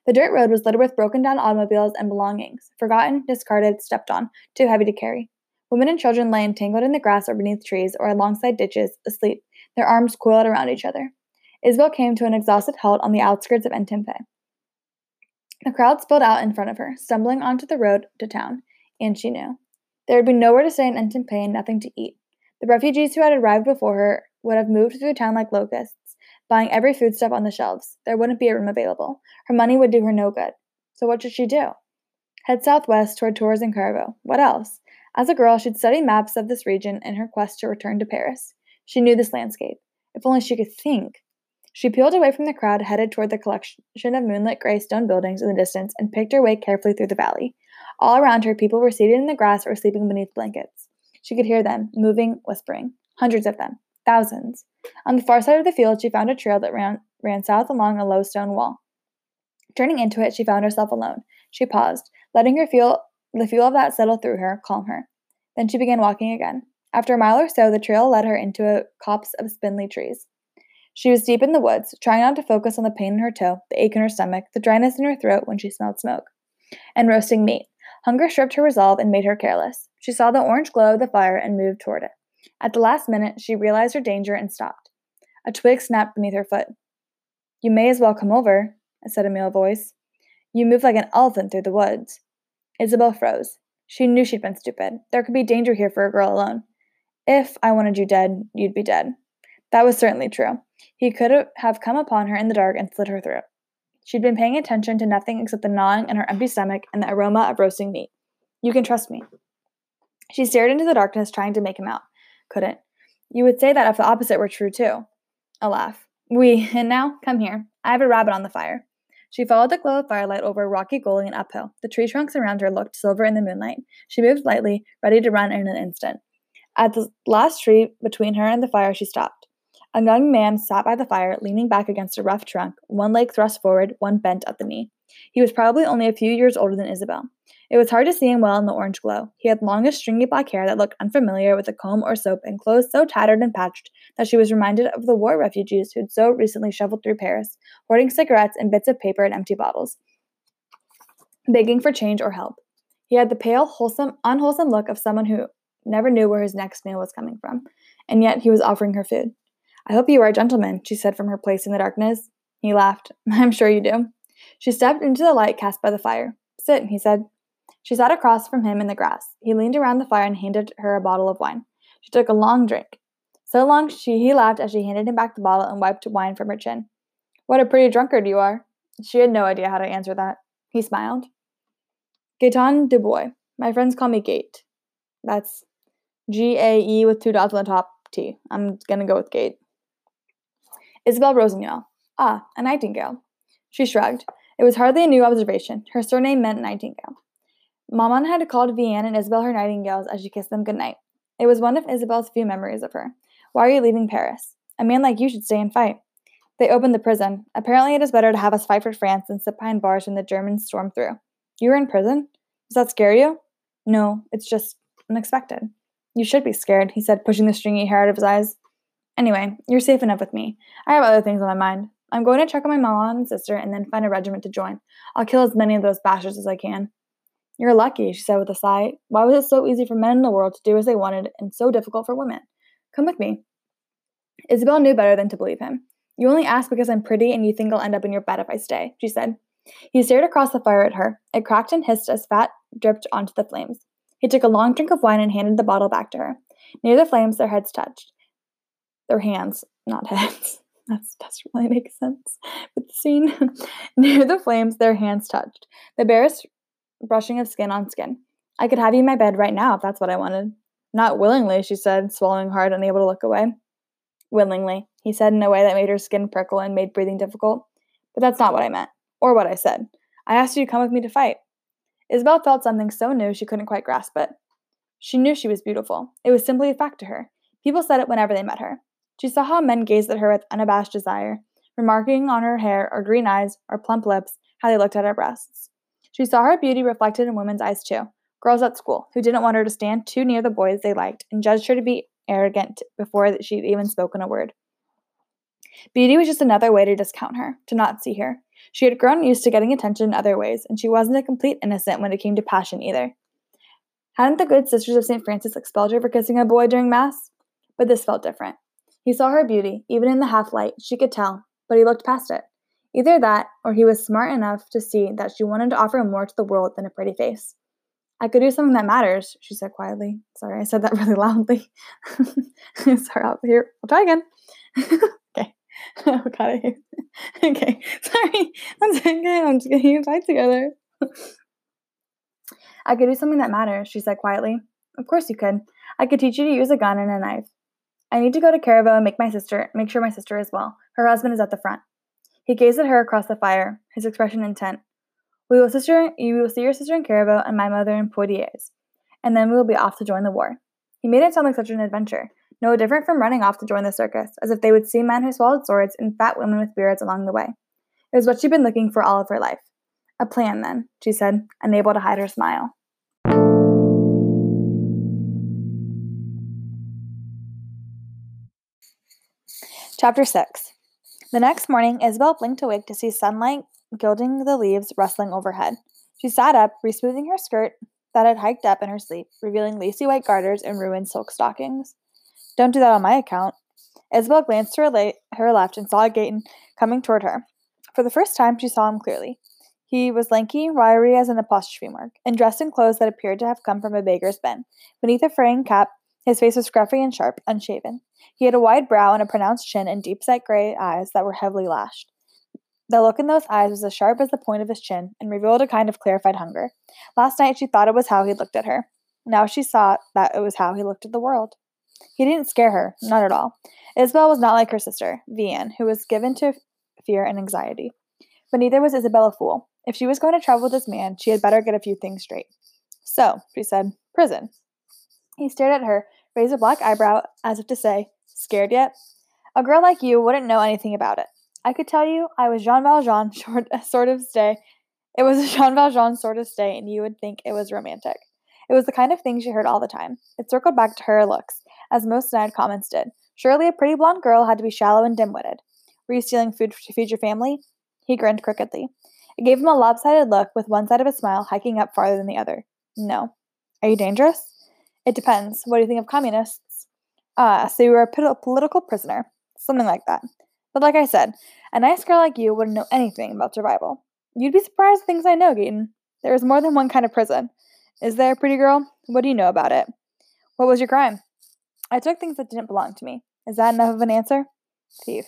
The dirt road was littered with broken down automobiles and belongings, forgotten, discarded, stepped on, too heavy to carry. Women and children lay entangled in the grass or beneath trees or alongside ditches, asleep, their arms coiled around each other. Isabel came to an exhausted halt on the outskirts of Étampes. The crowd spilled out in front of her, stumbling onto the road to town, and she knew. There would be nowhere to stay in Étampes and nothing to eat. The refugees who had arrived before her would have moved through the town like locusts, buying every foodstuff on the shelves. There wouldn't be a room available. Her money would do her no good. So what should she do? Head southwest toward Tours and Carriveau. What else? As a girl, she'd studied maps of this region in her quest to return to Paris. She knew this landscape. If only she could think. She peeled away from the crowd, headed toward the collection of moonlit gray stone buildings in the distance, and picked her way carefully through the valley. All around her, people were seated in the grass or sleeping beneath blankets. She could hear them, moving, whispering. Hundreds of them. Thousands. On the far side of the field, she found a trail that ran, ran south along a low stone wall. Turning into it, she found herself alone. She paused, letting her feel the feel of that settle through her, calm her. Then she began walking again. After a mile or so, the trail led her into a copse of spindly trees. She was deep in the woods, trying not to focus on the pain in her toe, the ache in her stomach, the dryness in her throat when she smelled smoke, and roasting meat. Hunger stripped her resolve and made her careless. She saw the orange glow of the fire and moved toward it. At the last minute, she realized her danger and stopped. A twig snapped beneath her foot. You may as well come over, said a male voice. You move like an elephant through the woods. Isabel froze. She knew she'd been stupid. There could be danger here for a girl alone. If I wanted you dead, you'd be dead. That was certainly true. He could have come upon her in the dark and slit her throat. She'd been paying attention to nothing except the gnawing in her empty stomach and the aroma of roasting meat. You can trust me. She stared into the darkness, trying to make him out. Couldn't. You would say that if the opposite were true, too. A laugh. We, (laughs) and now, come here. I have a rabbit on the fire. She followed the glow of firelight over a rocky gully and uphill. The tree trunks around her looked silver in the moonlight. She moved lightly, ready to run in an instant. At the last tree between her and the fire, she stopped. A young man sat by the fire, leaning back against a rough trunk, one leg thrust forward, one bent at the knee. He was probably only a few years older than Isabel. It was hard to see him well in the orange glow. He had longish, stringy black hair that looked unfamiliar with a comb or soap, and clothes so tattered and patched that she was reminded of the war refugees who had so recently shoveled through Paris, hoarding cigarettes and bits of paper and empty bottles, begging for change or help. He had the pale, wholesome, unwholesome look of someone who never knew where his next meal was coming from, and yet he was offering her food. I hope you are a gentleman, she said from her place in the darkness. He laughed. (laughs) I'm sure you do. She stepped into the light cast by the fire. Sit, he said. She sat across from him in the grass. He leaned around the fire and handed her a bottle of wine. She took a long drink. So long she he laughed as she handed him back the bottle and wiped wine from her chin. What a pretty drunkard you are. She had no idea how to answer that. He smiled. Gaëtan Dubois. My friends call me Gate. That's G A E with two dots on the top T. I'm gonna go with Gate. Isabel Rossignol. Ah, a nightingale. She shrugged. It was hardly a new observation. Her surname meant nightingale. Maman had called Vianne and Isabel her nightingales as she kissed them good night. It was one of Isabel's few memories of her. Why are you leaving Paris? A man like you should stay and fight. They opened the prison. Apparently, it is better to have us fight for France than sit behind bars when the Germans storm through. You were in prison? Does that scare you? No, it's just unexpected. You should be scared, he said, pushing the stringy hair out of his eyes. Anyway, you're safe enough with me. I have other things on my mind. I'm going to check on my mom and sister and then find a regiment to join. I'll kill as many of those bastards as I can. You're lucky, she said with a sigh. Why was it so easy for men in the world to do as they wanted and so difficult for women? Come with me. Isabel knew better than to believe him. You only ask because I'm pretty and you think I'll end up in your bed if I stay, she said. He stared across the fire at her. It cracked and hissed as fat dripped onto the flames. He took a long drink of wine and handed the bottle back to her. Near the flames, their heads touched. Their hands, not (laughs) heads. That's doesn't really (laughs) make sense with the scene. (laughs) Near the flames, their hands touched. The barest brushing of skin on skin. I could have you in my bed right now if that's what I wanted. Not willingly, she said, swallowing hard, and unable to look away. Willingly, he said in a way that made her skin prickle and made breathing difficult. But that's not what I meant, or what I said. I asked you to come with me to fight. Isabel felt something so new she couldn't quite grasp it. She knew she was beautiful. It was simply a fact to her. People said it whenever they met her. She saw how men gazed at her with unabashed desire, remarking on her hair or green eyes or plump lips how they looked at her breasts. She saw her beauty reflected in women's eyes too, girls at school who didn't want her to stand too near the boys they liked and judged her to be arrogant before she'd even spoken a word. Beauty was just another way to discount her, to not see her. She had grown used to getting attention in other ways, and she wasn't a complete innocent when it came to passion either. Hadn't the good sisters of St. Francis expelled her for kissing a boy during Mass? But this felt different. He saw her beauty, even in the half light, she could tell, but he looked past it. Either that, or he was smart enough to see that she wanted to offer more to the world than a pretty face. I could do something that matters, she said quietly. Sorry, I said that (laughs) really loudly. (laughs) Sorry, I'll, here, I'll try again. (laughs) okay. Oh, got it. okay. Sorry. One second. I'm just getting tied together. I could do something that matters, she said quietly. Of course you could. I could teach you to use a gun and a knife. I need to go to and make my sister make sure my sister is well. Her husband is at the front. He gazed at her across the fire, his expression intent. We will sister you will see your sister in Carriveau and my mother in Poitiers. And then we will be off to join the war. He made it sound like such an adventure, no different from running off to join the circus, as if they would see men who swallowed swords and fat women with beards along the way. It was what she'd been looking for all of her life. A plan, then, she said, unable to hide her smile. Chapter 6 The next morning, Isabel blinked awake to see sunlight gilding the leaves rustling overhead. She sat up, resmoothing her skirt that had hiked up in her sleep, revealing lacy white garters and ruined silk stockings. Don't do that on my account. Isabel glanced to her, la- her left and saw Gaëtan coming toward her. For the first time, she saw him clearly. He was lanky, wiry as an apostrophe mark, and dressed in clothes that appeared to have come from a baker's bin. Beneath a fraying cap, his face was scruffy and sharp, unshaven. He had a wide brow and a pronounced chin and deep set gray eyes that were heavily lashed. The look in those eyes was as sharp as the point of his chin and revealed a kind of clarified hunger. Last night she thought it was how he looked at her. Now she saw that it was how he looked at the world. He didn't scare her, not at all. Isabel was not like her sister, Vianne, who was given to fear and anxiety. But neither was Isabel a fool. If she was going to travel with this man, she had better get a few things straight. So, she said, prison. He stared at her, raised a black eyebrow, as if to say, Scared yet? A girl like you wouldn't know anything about it. I could tell you I was Jean Valjean (laughs) short, sort of stay. It was a Jean Valjean sort of stay, and you would think it was romantic. It was the kind of thing she heard all the time. It circled back to her looks, as most snide comments did. Surely a pretty blonde girl had to be shallow and dim-witted. Were you stealing food to feed your family? He grinned crookedly. It gave him a lopsided look, with one side of his smile hiking up farther than the other. No. Are you dangerous? It depends. What do you think of communists? Ah, so you were a political prisoner. Something like that. But like I said, a nice girl like you wouldn't know anything about survival. You'd be surprised at things I know, Gaëtan. There is more than one kind of prison. Is there, pretty girl? What do you know about it? What was your crime? I took things that didn't belong to me. Is that enough of an answer? Thief.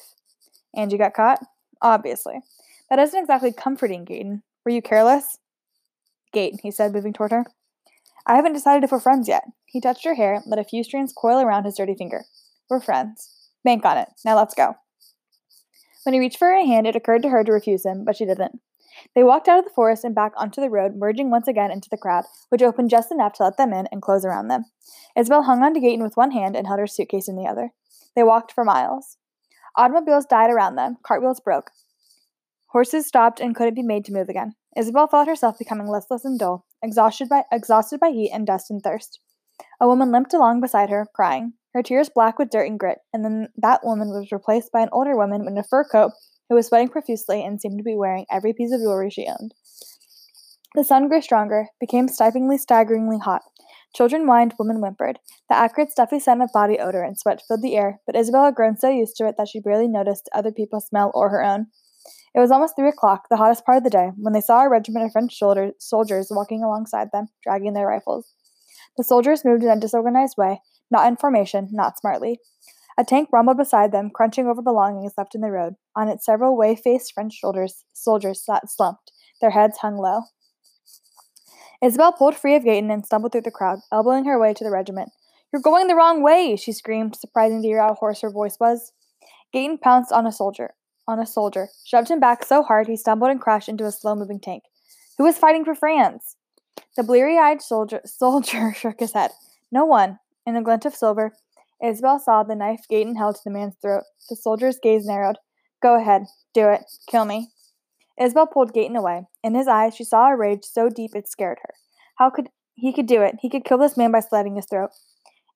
And you got caught? Obviously. That isn't exactly comforting, Gaëtan. Were you careless? Gate, he said, moving toward her. I haven't decided if we're friends yet. He touched her hair, let a few strands coil around his dirty finger. We're friends. Bank on it. Now let's go. When he reached for her hand, it occurred to her to refuse him, but she didn't. They walked out of the forest and back onto the road, merging once again into the crowd, which opened just enough to let them in and close around them. Isabel hung on to Gaëtan with one hand and held her suitcase in the other. They walked for miles. Automobiles died around them, cartwheels broke. Horses stopped and couldn't be made to move again. Isabel felt herself becoming listless and dull, exhausted by exhausted by heat and dust and thirst. A woman limped along beside her, crying her tears black with dirt and grit, and then that woman was replaced by an older woman in a fur coat who was sweating profusely and seemed to be wearing every piece of jewelry she owned. The sun grew stronger, became stiflingly, staggeringly hot. Children whined, women whimpered. The acrid, stuffy scent of body odor and sweat filled the air, but Isabel had grown so used to it that she barely noticed other people's smell or her own. It was almost three o'clock, the hottest part of the day, when they saw a regiment of French soldiers walking alongside them, dragging their rifles. The soldiers moved in a disorganized way, not in formation, not smartly. A tank rumbled beside them, crunching over belongings left in the road. On its several way faced French soldiers, soldiers sat slumped, their heads hung low. Isabel pulled free of Gaëtan and stumbled through the crowd, elbowing her way to the regiment. You're going the wrong way, she screamed, surprising to hear how hoarse her voice was. Gaëtan pounced on a soldier, on a soldier, shoved him back so hard he stumbled and crashed into a slow-moving tank. Who was fighting for France? The bleary-eyed soldier, (laughs) soldier shook his head. No one, in a glint of silver, Isabel saw the knife Gaëtan held to the man's throat. The soldier's gaze narrowed. Go ahead. Do it. Kill me. Isabel pulled Gaëtan away. In his eyes, she saw a rage so deep it scared her. How could he could do it? He could kill this man by slitting his throat.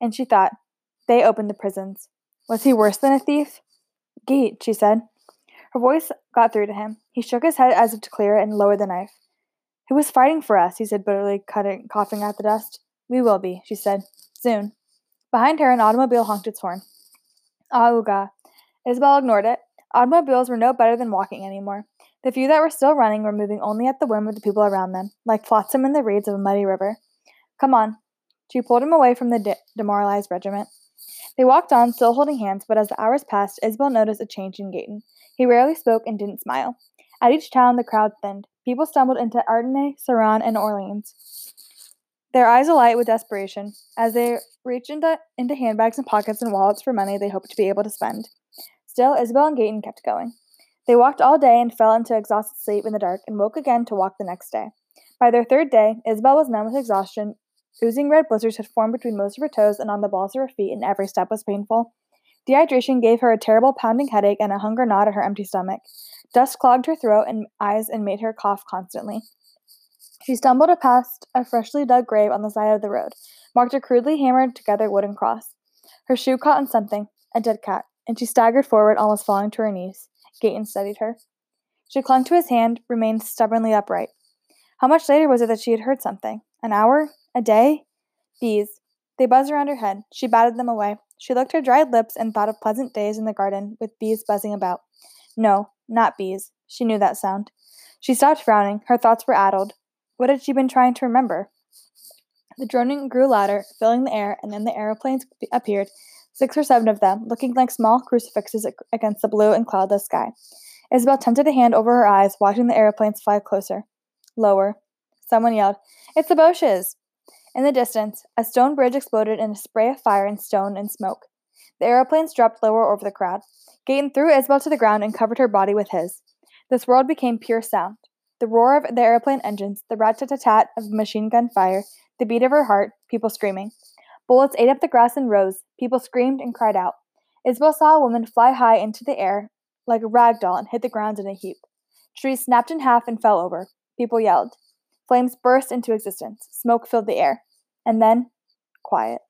And she thought, they opened the prisons. Was he worse than a thief? Gate, she said. Her voice got through to him. He shook his head as if to clear it and lowered the knife. Who was fighting for us? he said bitterly, cutting, coughing at the dust. We will be, she said. Soon. Behind her, an automobile honked its horn. Auga. Isabel ignored it. Automobiles were no better than walking anymore. The few that were still running were moving only at the whim of the people around them, like flotsam in the reeds of a muddy river. Come on. She pulled him away from the de- demoralized regiment. They walked on, still holding hands, but as the hours passed, Isabel noticed a change in Gaëtan. He rarely spoke and didn't smile. At each town, the crowd thinned. People stumbled into Ardenne, Saran, and Orleans, their eyes alight with desperation as they reached into, into handbags and pockets and wallets for money they hoped to be able to spend. Still, Isabel and Gaëtan kept going. They walked all day and fell into exhausted sleep in the dark and woke again to walk the next day. By their third day, Isabel was numb with exhaustion. Oozing red blisters had formed between most of her toes and on the balls of her feet, and every step was painful. Dehydration gave her a terrible pounding headache and a hunger gnawed at her empty stomach. Dust clogged her throat and eyes and made her cough constantly. She stumbled past a freshly dug grave on the side of the road, marked a crudely hammered together wooden cross. Her shoe caught on something, a dead cat, and she staggered forward, almost falling to her knees. Gaëtan studied her. She clung to his hand, remained stubbornly upright. How much later was it that she had heard something? An hour? A day? Bees. They buzzed around her head. She batted them away. She licked her dried lips and thought of pleasant days in the garden with bees buzzing about. No, not bees. She knew that sound. She stopped frowning. Her thoughts were addled. What had she been trying to remember? The droning grew louder, filling the air, and then the aeroplanes appeared, six or seven of them, looking like small crucifixes against the blue and cloudless sky. Isabel tented a hand over her eyes, watching the aeroplanes fly closer. Lower. Someone yelled, It's the Boches! In the distance, a stone bridge exploded in a spray of fire and stone and smoke. The aeroplanes dropped lower over the crowd. Gaëtan threw Isabel to the ground and covered her body with his. This world became pure sound. The roar of the aeroplane engines, the rat tat tat of machine gun fire, the beat of her heart, people screaming. Bullets ate up the grass and rose. People screamed and cried out. Isabel saw a woman fly high into the air like a rag doll and hit the ground in a heap. Trees snapped in half and fell over. People yelled. Flames burst into existence. Smoke filled the air. And then, quiet.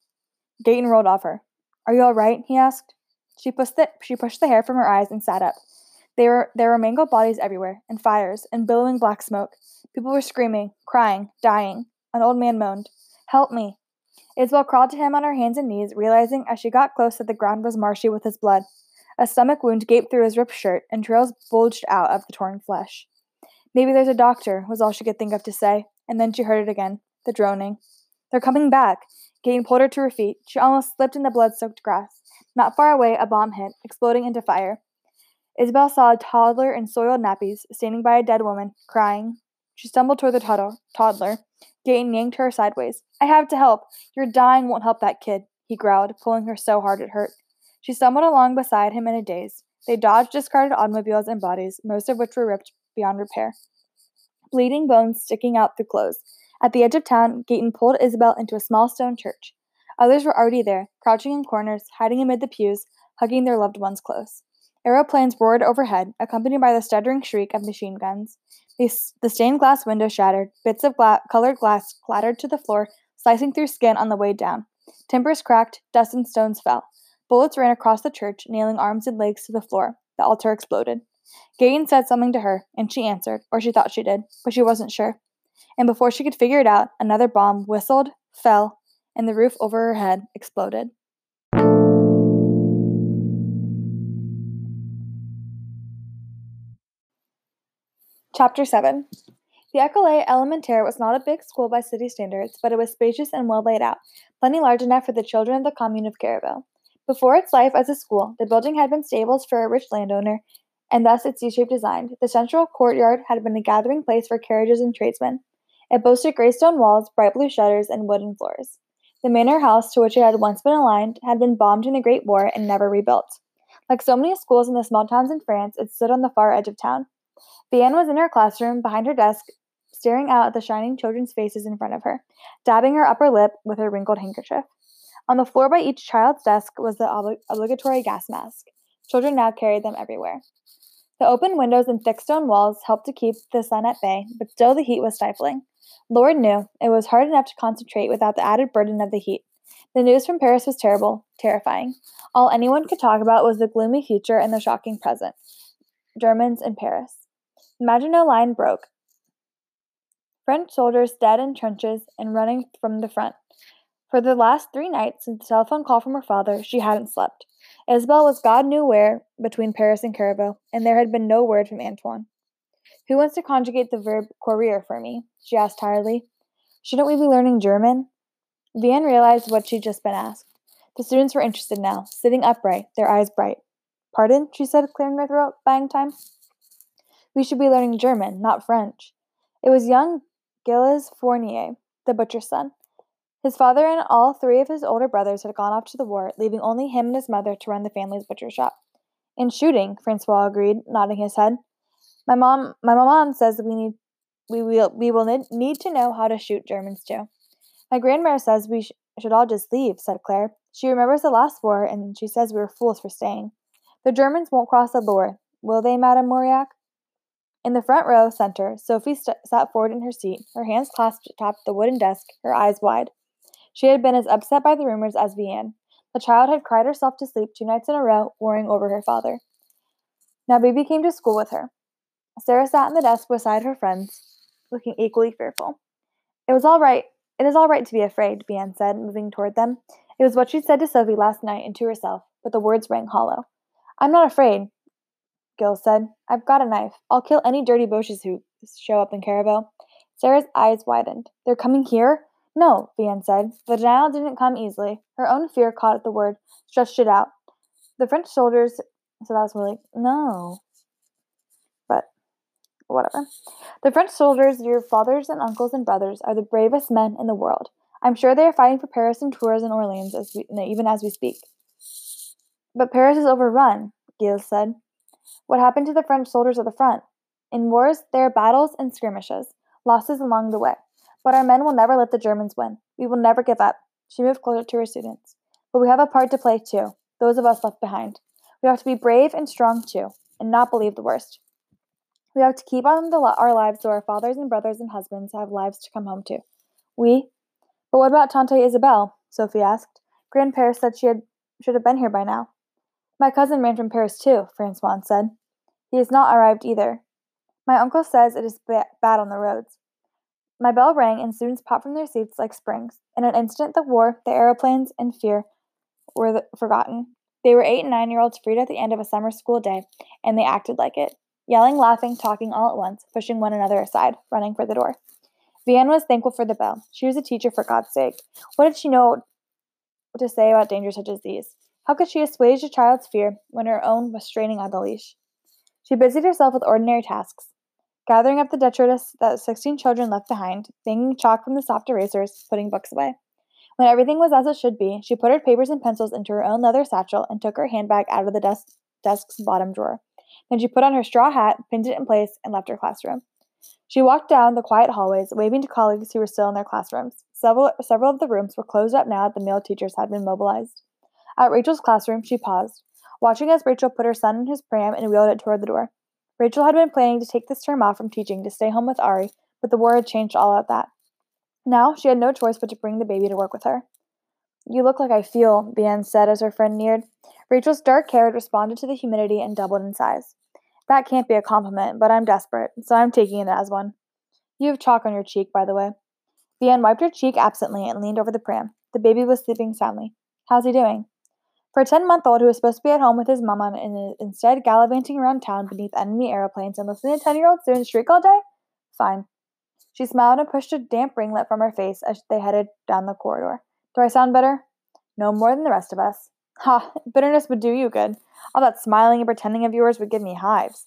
Gaëtan rolled off her. Are you all right? he asked. She pushed, the, she pushed the hair from her eyes and sat up. There were, there were mangled bodies everywhere, and fires, and billowing black smoke. People were screaming, crying, dying. An old man moaned, Help me. Isabel crawled to him on her hands and knees, realizing as she got close that the ground was marshy with his blood. A stomach wound gaped through his ripped shirt, and trails bulged out of the torn flesh. Maybe there's a doctor, was all she could think of to say, and then she heard it again the droning. They're coming back. Gaëtan pulled her to her feet. She almost slipped in the blood soaked grass. Not far away, a bomb hit, exploding into fire. Isabel saw a toddler in soiled nappies standing by a dead woman, crying. She stumbled toward the toddler. toddler. Gaëtan yanked her sideways. I have to help. Your dying won't help that kid, he growled, pulling her so hard it hurt. She stumbled along beside him in a daze. They dodged discarded automobiles and bodies, most of which were ripped beyond repair. Bleeding bones sticking out through clothes. At the edge of town, Gaëtan pulled Isabel into a small stone church. Others were already there, crouching in corners, hiding amid the pews, hugging their loved ones close. Aeroplanes roared overhead, accompanied by the stuttering shriek of machine guns. The, the stained glass window shattered. Bits of gla- colored glass clattered to the floor, slicing through skin on the way down. Timbers cracked, dust and stones fell. Bullets ran across the church, nailing arms and legs to the floor. The altar exploded. Gaëtan said something to her, and she answered, or she thought she did, but she wasn't sure. And before she could figure it out, another bomb whistled, fell, and the roof over her head exploded. Chapter 7 The École Élémentaire was not a big school by city standards, but it was spacious and well laid out, plenty large enough for the children of the commune of Carriveau. Before its life as a school, the building had been stables for a rich landowner, and thus its U-shaped design. The central courtyard had been a gathering place for carriages and tradesmen. It boasted gray stone walls, bright blue shutters, and wooden floors. The manor house to which it had once been aligned had been bombed in the Great War and never rebuilt. Like so many schools in the small towns in France, it stood on the far edge of town. Vianne was in her classroom, behind her desk, staring out at the shining children's faces in front of her, dabbing her upper lip with her wrinkled handkerchief. On the floor by each child's desk was the ob- obligatory gas mask. Children now carried them everywhere. The open windows and thick stone walls helped to keep the sun at bay, but still the heat was stifling. Lord knew it was hard enough to concentrate without the added burden of the heat. The news from Paris was terrible, terrifying. All anyone could talk about was the gloomy future and the shocking present. Germans in Paris. Maginot Line broke. French soldiers dead in trenches and running from the front. For the last three nights since the telephone call from her father, she hadn't slept. Isabel was God knew where between Paris and Carriveau, and there had been no word from Antoine. Who wants to conjugate the verb courir for me? she asked tiredly. Shouldn't we be learning German? Vianne realized what she'd just been asked. The students were interested now, sitting upright, their eyes bright. Pardon? she said, clearing her throat, buying time. We should be learning German, not French. It was young Gilles Fournier, the butcher's son. His father and all three of his older brothers had gone off to the war, leaving only him and his mother to run the family's butcher shop. In shooting, Francois agreed, nodding his head. My mom, my mom says we need, we will, we will need to know how to shoot Germans too. My grandmother says we sh- should all just leave," said Claire. "She remembers the last war, and she says we were fools for staying. The Germans won't cross the Loire, will they, Madame Mauriac?" In the front row, center, Sophie st- sat forward in her seat, her hands clasped atop the wooden desk, her eyes wide. She had been as upset by the rumors as Vianne. The child had cried herself to sleep two nights in a row, worrying over her father. Now Baby came to school with her. Sarah sat in the desk beside her friends, looking equally fearful. It was all right, it is all right to be afraid, Vianne said, moving toward them. It was what she'd said to Sophie last night and to herself, but the words rang hollow. I'm not afraid, Gilles said. I've got a knife. I'll kill any dirty Boches who show up in Carriveau. Sarah's eyes widened. They're coming here? No, Vianne said. The denial didn't come easily. Her own fear caught at the word, stretched it out. The French soldiers, so that was more like, no But whatever. The French soldiers, your fathers and uncles and brothers, are the bravest men in the world. I'm sure they are fighting for Paris and Tours and Orleans as we, even as we speak. But Paris is overrun, Gilles said. What happened to the French soldiers at the front? In wars, there are battles and skirmishes, losses along the way. But our men will never let the Germans win. We will never give up. She moved closer to her students. But we have a part to play too, those of us left behind. We have to be brave and strong too, and not believe the worst. We have to keep on the, our lives so our fathers and brothers and husbands have lives to come home to. We? But what about Tante Isabel? Sophie asked. Grandpère said she had, should have been here by now. My cousin ran from Paris too, Francois said. He has not arrived either. My uncle says it is ba- bad on the roads. My bell rang and students popped from their seats like springs. In an instant, the war, the aeroplanes, and fear were forgotten. They were eight and nine year olds freed at the end of a summer school day, and they acted like it yelling, laughing, talking all at once, pushing one another aside, running for the door. Vianne was thankful for the bell. She was a teacher, for God's sake. What did she know to say about dangers such as these? How could she assuage a child's fear when her own was straining on the leash? She busied herself with ordinary tasks, gathering up the detritus that sixteen children left behind, banging chalk from the soft erasers, putting books away. When everything was as it should be, she put her papers and pencils into her own leather satchel and took her handbag out of the desk, desk's bottom drawer. Then she put on her straw hat, pinned it in place, and left her classroom. She walked down the quiet hallways, waving to colleagues who were still in their classrooms. Several, several of the rooms were closed up now that the male teachers had been mobilized. At Rachel's classroom, she paused, watching as Rachel put her son in his pram and wheeled it toward the door. Rachel had been planning to take this term off from teaching to stay home with Ari, but the war had changed all of that. Now she had no choice but to bring the baby to work with her. You look like I feel, Vianne said as her friend neared. Rachel's dark hair had responded to the humidity and doubled in size. That can't be a compliment, but I'm desperate, so I'm taking it as one. You have chalk on your cheek, by the way. Vianne wiped her cheek absently and leaned over the pram. The baby was sleeping soundly. How's he doing? For a 10 month old who was supposed to be at home with his mama and instead gallivanting around town beneath enemy aeroplanes and listening to 10 year olds doing shriek all day? Fine. She smiled and pushed a damp ringlet from her face as they headed down the corridor. Do I sound better? No more than the rest of us. Ha, bitterness would do you good. All that smiling and pretending of yours would give me hives.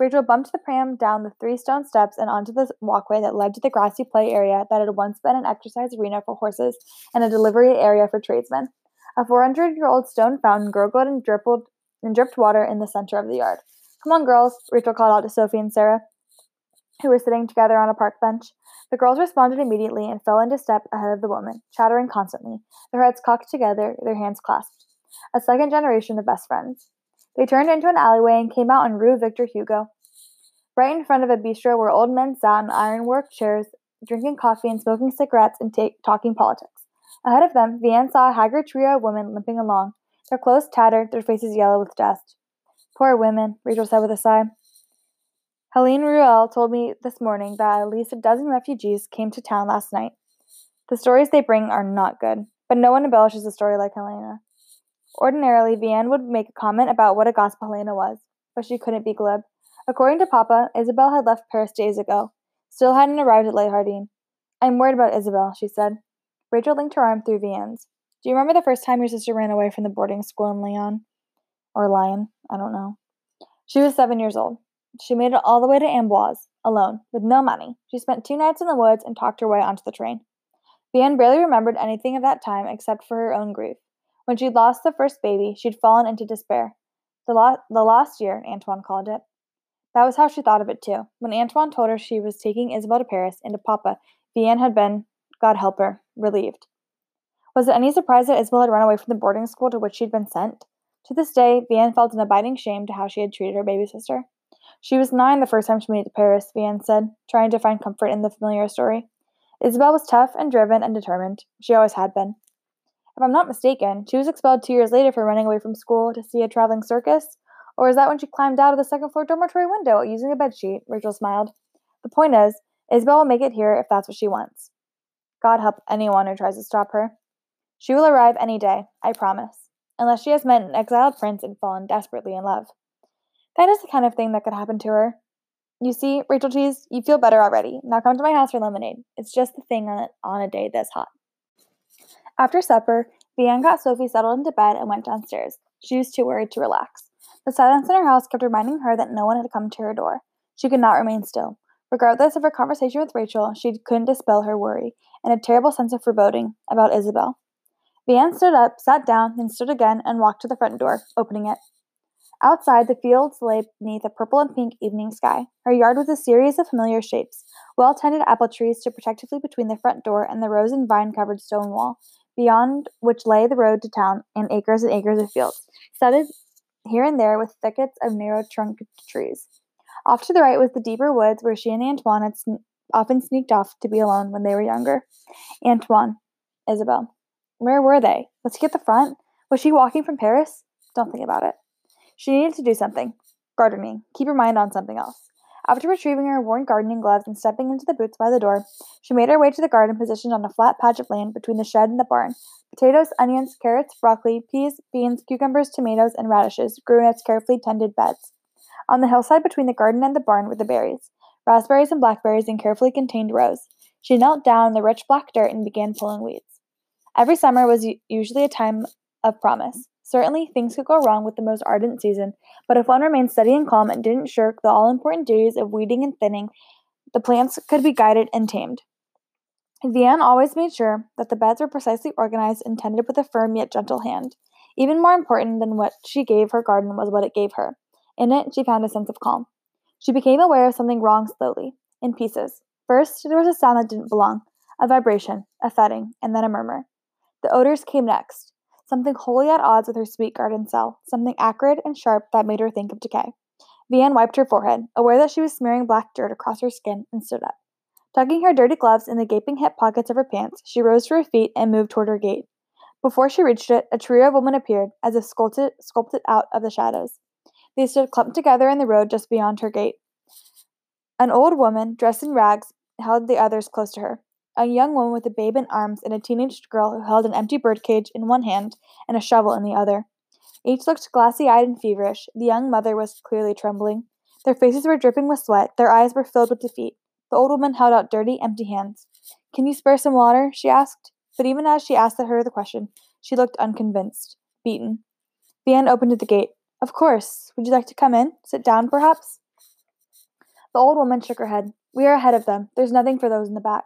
Rachel bumped the pram down the three stone steps and onto the walkway that led to the grassy play area that had once been an exercise arena for horses and a delivery area for tradesmen. A 400 year old stone fountain gurgled and and dripped water in the center of the yard. Come on, girls, Rachel called out to Sophie and Sarah, who were sitting together on a park bench. The girls responded immediately and fell into step ahead of the woman, chattering constantly, their heads cocked together, their hands clasped. A second generation of best friends. They turned into an alleyway and came out on Rue Victor Hugo. Right in front of a bistro where old men sat in ironwork chairs, drinking coffee and smoking cigarettes and ta- talking politics. Ahead of them, Vianne saw a haggard trio of women limping along, their clothes tattered, their faces yellow with dust. Poor women, Rachel said with a sigh. Helene Ruel told me this morning that at least a dozen refugees came to town last night. The stories they bring are not good, but no one embellishes a story like Helena. Ordinarily, Vianne would make a comment about what a gossip Helena was, but she couldn't be glib. According to Papa, Isabel had left Paris days ago. Still hadn't arrived at Les Jardins. I'm worried about Isabel, she said. Rachel linked her arm through Vianne's. Do you remember the first time your sister ran away from the boarding school in Lyon? Or Lyon? I don't know. She was seven years old. She made it all the way to Amboise, alone, with no money. She spent two nights in the woods and talked her way onto the train. Vianne barely remembered anything of that time except for her own grief. When she'd lost the first baby, she'd fallen into despair. The, lo- the lost year, Antoine called it. That was how she thought of it, too. When Antoine told her she was taking Isabel to Paris and to Papa, Vianne had been, God help her, relieved. Was it any surprise that Isabel had run away from the boarding school to which she'd been sent? To this day, Vianne felt an abiding shame to how she had treated her baby sister. She was nine the first time she made it to Paris, Vianne said, trying to find comfort in the familiar story. Isabel was tough and driven and determined. She always had been. If I'm not mistaken, she was expelled two years later for running away from school to see a traveling circus. Or is that when she climbed out of the second floor dormitory window using a bedsheet? Rachel smiled. The point is, Isabel will make it here if that's what she wants. God help anyone who tries to stop her. She will arrive any day, I promise, unless she has met an exiled prince and fallen desperately in love. That is the kind of thing that could happen to her. You see, Rachel Cheese, you feel better already. Now come to my house for lemonade. It's just the thing on, on a day this hot. After supper, Vianne got Sophie settled into bed and went downstairs. She was too worried to relax. The silence in her house kept reminding her that no one had come to her door. She could not remain still. Regardless of her conversation with Rachel, she couldn't dispel her worry and a terrible sense of foreboding about Isabel. Vianne stood up, sat down, then stood again and walked to the front door, opening it. Outside, the fields lay beneath a purple and pink evening sky. Her yard was a series of familiar shapes, well tended apple trees stood protectively between the front door and the rose and vine covered stone wall, beyond which lay the road to town and acres and acres of fields, studded here and there with thickets of narrow trunked trees. Off to the right was the deeper woods where she and Antoine had sn- often sneaked off to be alone when they were younger. Antoine, Isabel. Where were they? Was he at the front? Was she walking from Paris? Don't think about it. She needed to do something. Gardening. Keep her mind on something else. After retrieving her worn gardening gloves and stepping into the boots by the door, she made her way to the garden positioned on a flat patch of land between the shed and the barn. Potatoes, onions, carrots, broccoli, peas, beans, cucumbers, tomatoes, and radishes grew in its carefully tended beds. On the hillside between the garden and the barn were the berries raspberries and blackberries in carefully contained rows. She knelt down in the rich black dirt and began pulling weeds. Every summer was usually a time of promise. Certainly, things could go wrong with the most ardent season, but if one remained steady and calm and didn't shirk the all important duties of weeding and thinning, the plants could be guided and tamed. Vianne always made sure that the beds were precisely organized and tended with a firm yet gentle hand. Even more important than what she gave her garden was what it gave her. In it, she found a sense of calm. She became aware of something wrong slowly, in pieces. First, there was a sound that didn't belong a vibration, a thudding, and then a murmur. The odors came next something wholly at odds with her sweet garden cell, something acrid and sharp that made her think of decay. Vianne wiped her forehead, aware that she was smearing black dirt across her skin, and stood up. Tucking her dirty gloves in the gaping hip pockets of her pants, she rose to her feet and moved toward her gate. Before she reached it, a trio of women appeared, as if sculpted, sculpted out of the shadows. They stood clumped together in the road just beyond her gate. An old woman, dressed in rags, held the others close to her. A young woman with a babe in arms and a teenage girl who held an empty birdcage in one hand and a shovel in the other. Each looked glassy eyed and feverish. The young mother was clearly trembling. Their faces were dripping with sweat, their eyes were filled with defeat. The old woman held out dirty, empty hands. Can you spare some water? she asked. But even as she asked her the question, she looked unconvinced, beaten. Vianne opened the gate. Of course. Would you like to come in? Sit down, perhaps? The old woman shook her head. We are ahead of them. There's nothing for those in the back.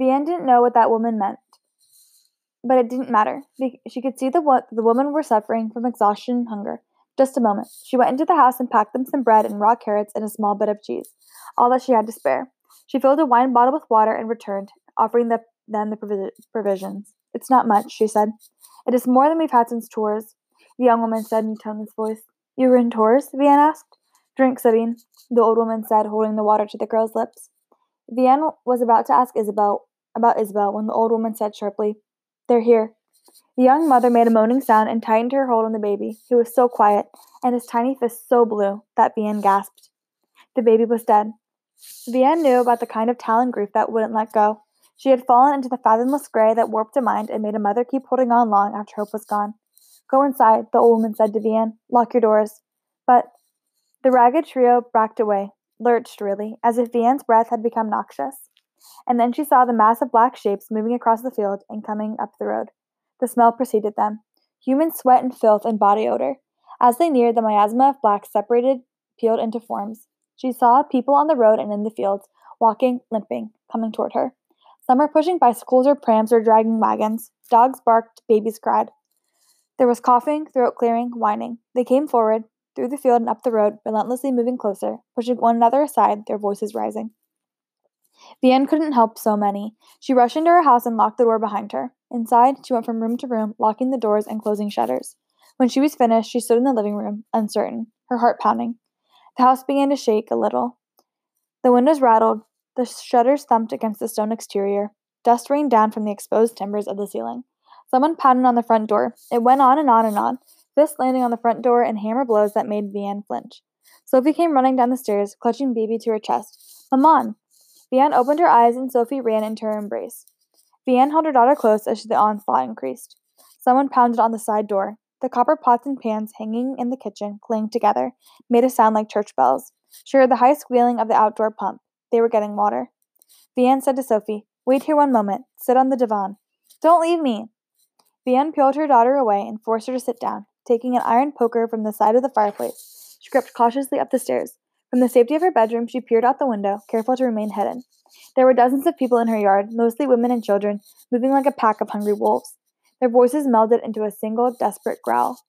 Vianne didn't know what that woman meant, but it didn't matter. She could see the, wo- the women were suffering from exhaustion and hunger. Just a moment. She went into the house and packed them some bread and raw carrots and a small bit of cheese, all that she had to spare. She filled a wine bottle with water and returned, offering the, them the provi- provisions. It's not much, she said. It is more than we've had since Tours, the young woman said in a toneless voice. You were in Tours? Vianne asked. Drink, Sabine, the old woman said, holding the water to the girl's lips. Vianne was about to ask Isabel about Isabel when the old woman said sharply, They're here. The young mother made a moaning sound and tightened her hold on the baby, who was so quiet, and his tiny face so blue, that Vianne gasped. The baby was dead. Vianne knew about the kind of talon grief that wouldn't let go. She had fallen into the fathomless gray that warped a mind and made a mother keep holding on long after hope was gone. Go inside, the old woman said to Vianne. Lock your doors. But the ragged trio backed away, lurched really, as if Vianne's breath had become noxious. and then she saw the mass of black shapes moving across the field and coming up the road. The smell preceded them human sweat and filth and body odor. As they neared, the miasma of black separated, peeled into forms. She saw people on the road and in the fields, walking, limping, coming toward her. Some were pushing bicycles or prams or dragging wagons. Dogs barked, babies cried. There was coughing, throat clearing, whining. They came forward, through the field and up the road, relentlessly moving closer, pushing one another aside, their voices rising. Vianne couldn't help so many. She rushed into her house and locked the door behind her. Inside, she went from room to room, locking the doors and closing shutters. When she was finished, she stood in the living room, uncertain, her heart pounding. The house began to shake a little. The windows rattled, the shutters thumped against the stone exterior. Dust rained down from the exposed timbers of the ceiling. Someone pounded on the front door. It went on and on and on, fist landing on the front door and hammer blows that made Vianne flinch. Sophie came running down the stairs, clutching Bibi to her chest. Maman! Vianne opened her eyes and Sophie ran into her embrace. Vianne held her daughter close as the onslaught increased. Someone pounded on the side door. The copper pots and pans hanging in the kitchen, clanged together, made a sound like church bells. She heard the high squealing of the outdoor pump. They were getting water. Vianne said to Sophie, Wait here one moment. Sit on the divan. Don't leave me. Vianne peeled her daughter away and forced her to sit down. Taking an iron poker from the side of the fireplace, she crept cautiously up the stairs. From the safety of her bedroom, she peered out the window, careful to remain hidden. There were dozens of people in her yard, mostly women and children, moving like a pack of hungry wolves. Their voices melded into a single, desperate growl.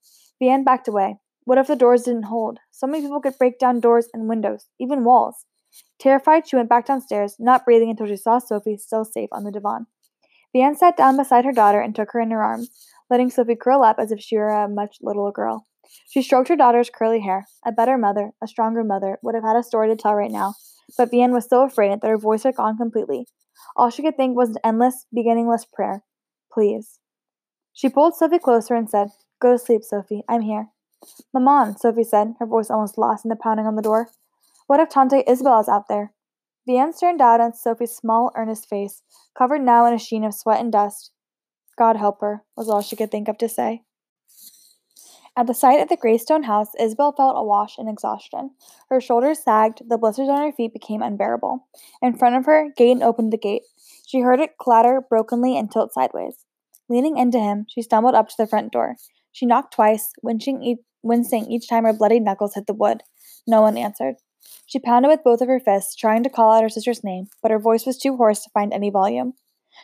Vianne backed away. What if the doors didn't hold? So many people could break down doors and windows, even walls. Terrified, she went back downstairs, not breathing until she saw Sophie still safe on the divan. Vianne sat down beside her daughter and took her in her arms, letting Sophie curl up as if she were a much little girl. She stroked her daughter's curly hair. A better mother, a stronger mother, would have had a story to tell right now, but Vianne was so afraid that her voice had gone completely. All she could think was an endless, beginningless prayer. Please. She pulled Sophie closer and said, Go to sleep, Sophie. I'm here. Maman, Sophie said, her voice almost lost in the pounding on the door. What if Tante Isabel is out there? Vianne stared out on Sophie's small, earnest face, covered now in a sheen of sweat and dust. God help her, was all she could think of to say. At the sight of the Greystone house, Isabel felt awash in exhaustion. Her shoulders sagged, the blisters on her feet became unbearable. In front of her, Gaëtan opened the gate. She heard it clatter brokenly and tilt sideways. Leaning into him, she stumbled up to the front door. She knocked twice, e- wincing each time her bloody knuckles hit the wood. No one answered. She pounded with both of her fists, trying to call out her sister's name, but her voice was too hoarse to find any volume.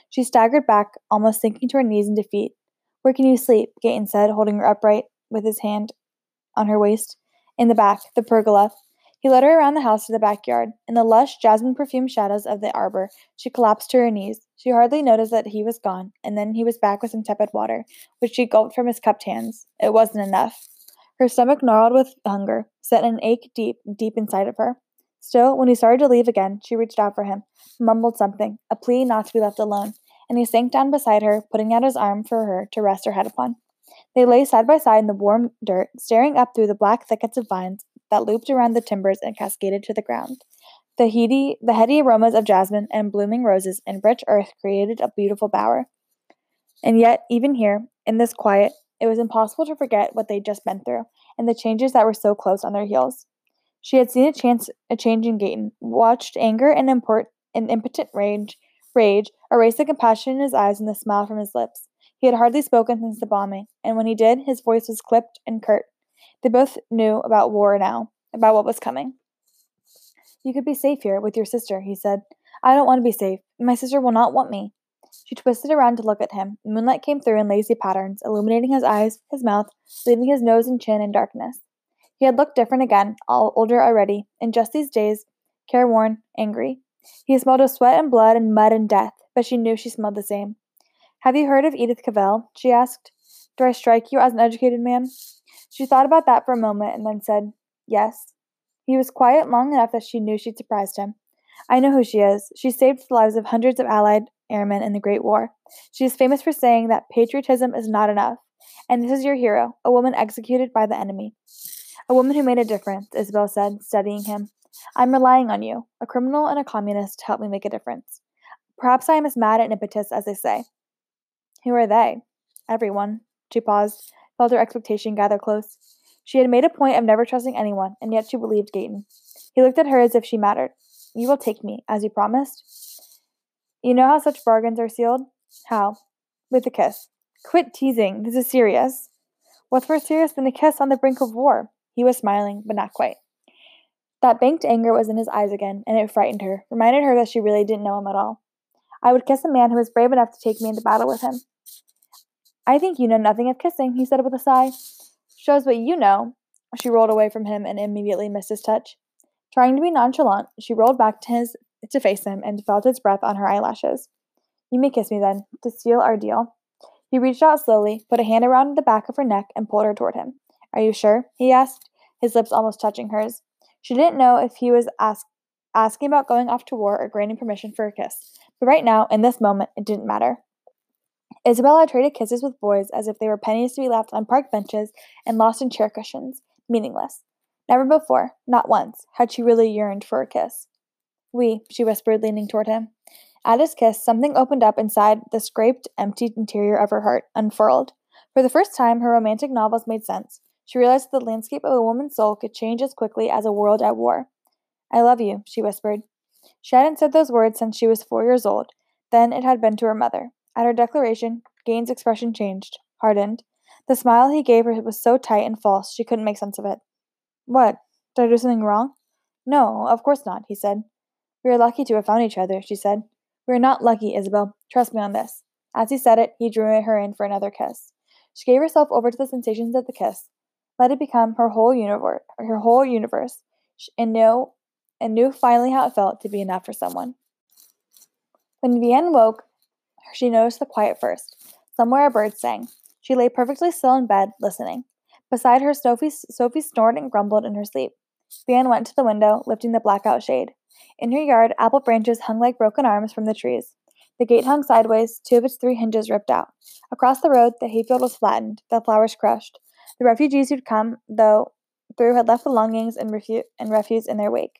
She staggered back, almost sinking to her knees in defeat. Where can you sleep? Gaëtan said, holding her upright with his hand on her waist. In the back, the pergola. He led her around the house to the backyard. In the lush, jasmine perfumed shadows of the arbor, she collapsed to her knees. She hardly noticed that he was gone, and then he was back with some tepid water, which she gulped from his cupped hands. It wasn't enough. Her stomach gnarled with hunger, set an ache deep, deep inside of her. Still, when he started to leave again, she reached out for him, mumbled something, a plea not to be left alone, and he sank down beside her, putting out his arm for her to rest her head upon. They lay side by side in the warm dirt, staring up through the black thickets of vines that looped around the timbers and cascaded to the ground. The heady, the heady aromas of jasmine and blooming roses and rich earth created a beautiful bower. And yet, even here, in this quiet, it was impossible to forget what they'd just been through and the changes that were so close on their heels. She had seen a chance a change in Gaëtan, watched anger and import impotent rage rage erase the compassion in his eyes and the smile from his lips. He had hardly spoken since the bombing, and when he did, his voice was clipped and curt. They both knew about war now, about what was coming. You could be safe here with your sister, he said. I don't want to be safe. My sister will not want me. She twisted around to look at him. Moonlight came through in lazy patterns, illuminating his eyes, his mouth, leaving his nose and chin in darkness. He had looked different again, all older already, in just these days, careworn, angry. He smelled of sweat and blood and mud and death, but she knew she smelled the same. Have you heard of Edith Cavell? she asked. Do I strike you as an educated man? She thought about that for a moment and then said, Yes. He was quiet long enough that she knew she'd surprised him. I know who she is. She saved the lives of hundreds of Allied airmen in the Great War. She is famous for saying that patriotism is not enough. And this is your hero, a woman executed by the enemy. A woman who made a difference, Isabel said, studying him. I'm relying on you, a criminal and a communist, to help me make a difference. Perhaps I am as mad at impetus as they say. Who are they? Everyone. She paused, felt her expectation gather close. She had made a point of never trusting anyone, and yet she believed Gaëtan. He looked at her as if she mattered. You will take me, as you promised? You know how such bargains are sealed? How? With a kiss. Quit teasing. This is serious. What's more serious than a kiss on the brink of war? He was smiling, but not quite. That banked anger was in his eyes again, and it frightened her, reminded her that she really didn't know him at all. I would kiss a man who was brave enough to take me into battle with him. I think you know nothing of kissing, he said with a sigh. Shows what you know. She rolled away from him and immediately missed his touch. Trying to be nonchalant, she rolled back to his to face him and felt his breath on her eyelashes. You may kiss me then, to seal our deal. He reached out slowly, put a hand around the back of her neck, and pulled her toward him. Are you sure? he asked, his lips almost touching hers. She didn't know if he was ask- asking about going off to war or granting permission for a kiss, but right now, in this moment, it didn't matter. Isabella traded kisses with boys as if they were pennies to be left on park benches and lost in chair cushions, meaningless. Never before, not once, had she really yearned for a kiss. We, she whispered, leaning toward him. At his kiss, something opened up inside the scraped, empty interior of her heart, unfurled. For the first time, her romantic novels made sense. She realized that the landscape of a woman's soul could change as quickly as a world at war. I love you, she whispered. She hadn't said those words since she was four years old. Then it had been to her mother. At her declaration, Gaëtan's expression changed, hardened. The smile he gave her was so tight and false she couldn't make sense of it. What? Did I do something wrong? No, of course not, he said. We are lucky to have found each other, she said. We are not lucky, Isabel. Trust me on this. As he said it, he drew her in for another kiss. She gave herself over to the sensations of the kiss. Let it become her whole universe, her whole universe, and knew, and knew finally how it felt to be enough for someone. When Vianne woke, she noticed the quiet first. Somewhere a bird sang. She lay perfectly still in bed, listening. Beside her, Sophie, Sophie snored and grumbled in her sleep. Vianne went to the window, lifting the blackout shade. In her yard, apple branches hung like broken arms from the trees. The gate hung sideways, two of its three hinges ripped out. Across the road, the hayfield was flattened, the flowers crushed. The refugees who'd come, though, through had left belongings and, refu- and refuse in their wake.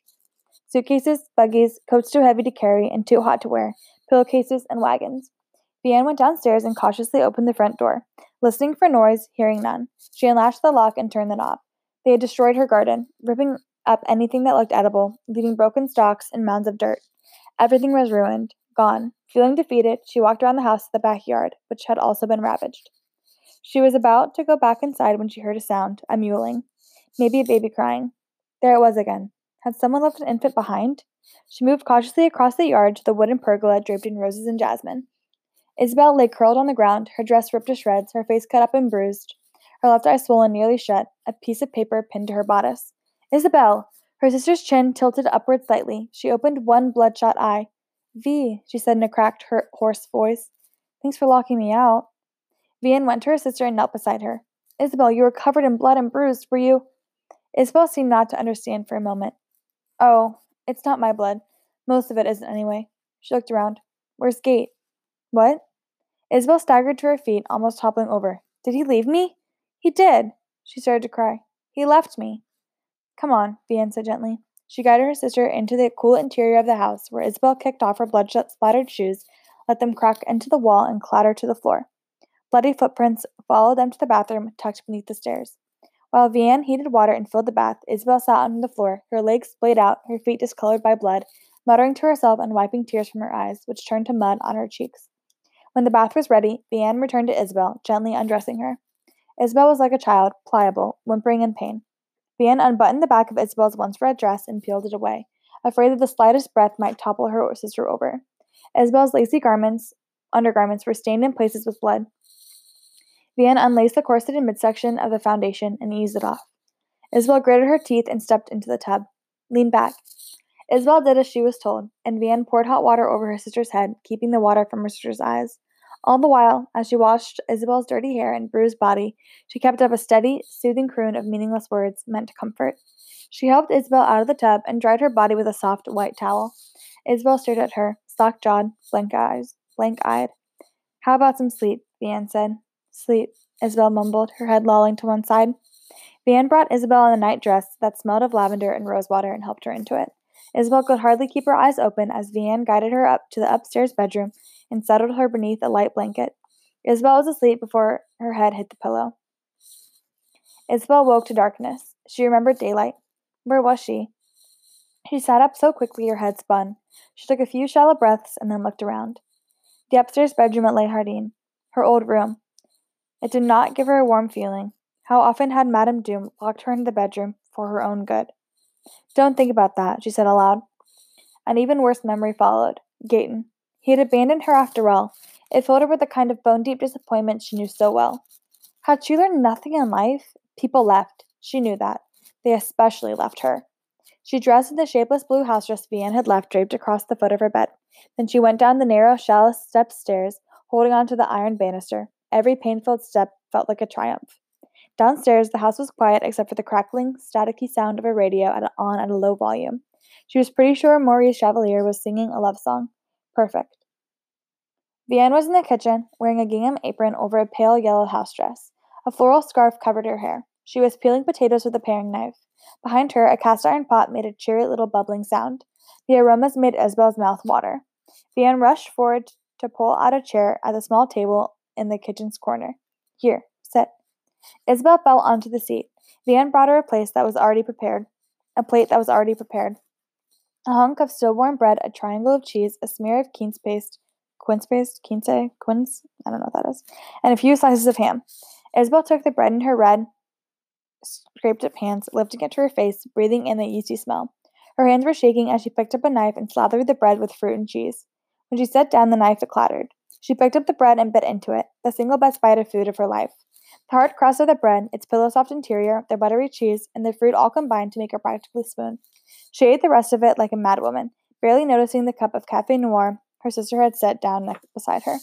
Suitcases, buggies, coats too heavy to carry and too hot to wear, pillowcases, and wagons. Vianne went downstairs and cautiously opened the front door. Listening for noise, hearing none, she unlatched the lock and turned the knob. They had destroyed her garden, ripping up anything that looked edible, leaving broken stalks and mounds of dirt. Everything was ruined, gone. Feeling defeated, she walked around the house to the backyard, which had also been ravaged. She was about to go back inside when she heard a sound, a mewling. Maybe a baby crying. There it was again. Had someone left an infant behind? She moved cautiously across the yard to the wooden pergola draped in roses and jasmine. Isabel lay curled on the ground, her dress ripped to shreds, her face cut up and bruised, her left eye swollen nearly shut, a piece of paper pinned to her bodice. Isabel! Her sister's chin tilted upward slightly. She opened one bloodshot eye. V, she said in a cracked, hurt, hoarse voice. Thanks for locking me out. Vianne went to her sister and knelt beside her. Isabel, you were covered in blood and bruised, were you? Isabel seemed not to understand for a moment. Oh, it's not my blood. Most of it isn't, anyway. She looked around. Where's Gaëtan? What? Isabel staggered to her feet, almost toppling over. Did he leave me? He did. She started to cry. He left me. Come on, Vianne said gently. She guided her sister into the cool interior of the house, where Isabel kicked off her bloodshot splattered shoes, let them crack into the wall, and clatter to the floor. Bloody footprints followed them to the bathroom tucked beneath the stairs. While Vianne heated water and filled the bath, Isabel sat on the floor, her legs splayed out, her feet discolored by blood, muttering to herself and wiping tears from her eyes, which turned to mud on her cheeks. When the bath was ready, Vianne returned to Isabel, gently undressing her. Isabel was like a child, pliable, whimpering in pain. Vianne unbuttoned the back of Isabel's once red dress and peeled it away, afraid that the slightest breath might topple her sister over. Isabel's lacy garments, undergarments, were stained in places with blood. Vianne unlaced the corseted midsection of the foundation and eased it off. Isabel gritted her teeth and stepped into the tub. Lean back. Isabel did as she was told, and Vianne poured hot water over her sister's head, keeping the water from her sister's eyes. All the while, as she washed Isabel's dirty hair and bruised body, she kept up a steady, soothing croon of meaningless words meant to comfort. She helped Isabel out of the tub and dried her body with a soft white towel. Isabel stared at her, sock jawed, blank eyes, blank eyed. How about some sleep? Vianne said. Sleep, Isabel mumbled, her head lolling to one side. Vianne brought Isabel in a night dress that smelled of lavender and rosewater and helped her into it. Isabel could hardly keep her eyes open as Vianne guided her up to the upstairs bedroom and settled her beneath a light blanket. Isabel was asleep before her head hit the pillow. Isabel woke to darkness. She remembered daylight. Where was she? She sat up so quickly her head spun. She took a few shallow breaths and then looked around. The upstairs bedroom at Les her old room. It did not give her a warm feeling. How often had Madame Doom locked her into the bedroom for her own good? Don't think about that, she said aloud. An even worse memory followed Gaëtan. He had abandoned her after all. It filled her with the kind of bone deep disappointment she knew so well. Had she learned nothing in life? People left. She knew that. They especially left her. She dressed in the shapeless blue house dress Vianne had left draped across the foot of her bed. Then she went down the narrow, shallow step stairs, holding on to the iron banister. Every painful step felt like a triumph. Downstairs, the house was quiet except for the crackling, staticky sound of a radio at, on at a low volume. She was pretty sure Maurice Chevalier was singing a love song. Perfect. Vianne was in the kitchen, wearing a gingham apron over a pale yellow house dress. A floral scarf covered her hair. She was peeling potatoes with a paring knife. Behind her, a cast iron pot made a cheery little bubbling sound. The aromas made Isabel's mouth water. Vianne rushed forward to pull out a chair at the small table in the kitchen's corner. Here. Isabel fell onto the seat. Vianne brought her a place that was already prepared, a plate that was already prepared. A hunk of stillborn bread, a triangle of cheese, a smear of quince paste, quince paste, quince, quince, I don't know what that is, and a few slices of ham. Isabel took the bread in her red, scraped up hands, lifting it to her face, breathing in the yeasty smell. Her hands were shaking as she picked up a knife and slathered the bread with fruit and cheese. When she set down the knife, it clattered. She picked up the bread and bit into it, the single best bite of food of her life. The hard crust of the bread, its pillow soft interior, the buttery cheese, and the fruit all combined to make her practically spoon. She ate the rest of it like a madwoman, barely noticing the cup of cafe noir her sister had set down next beside her.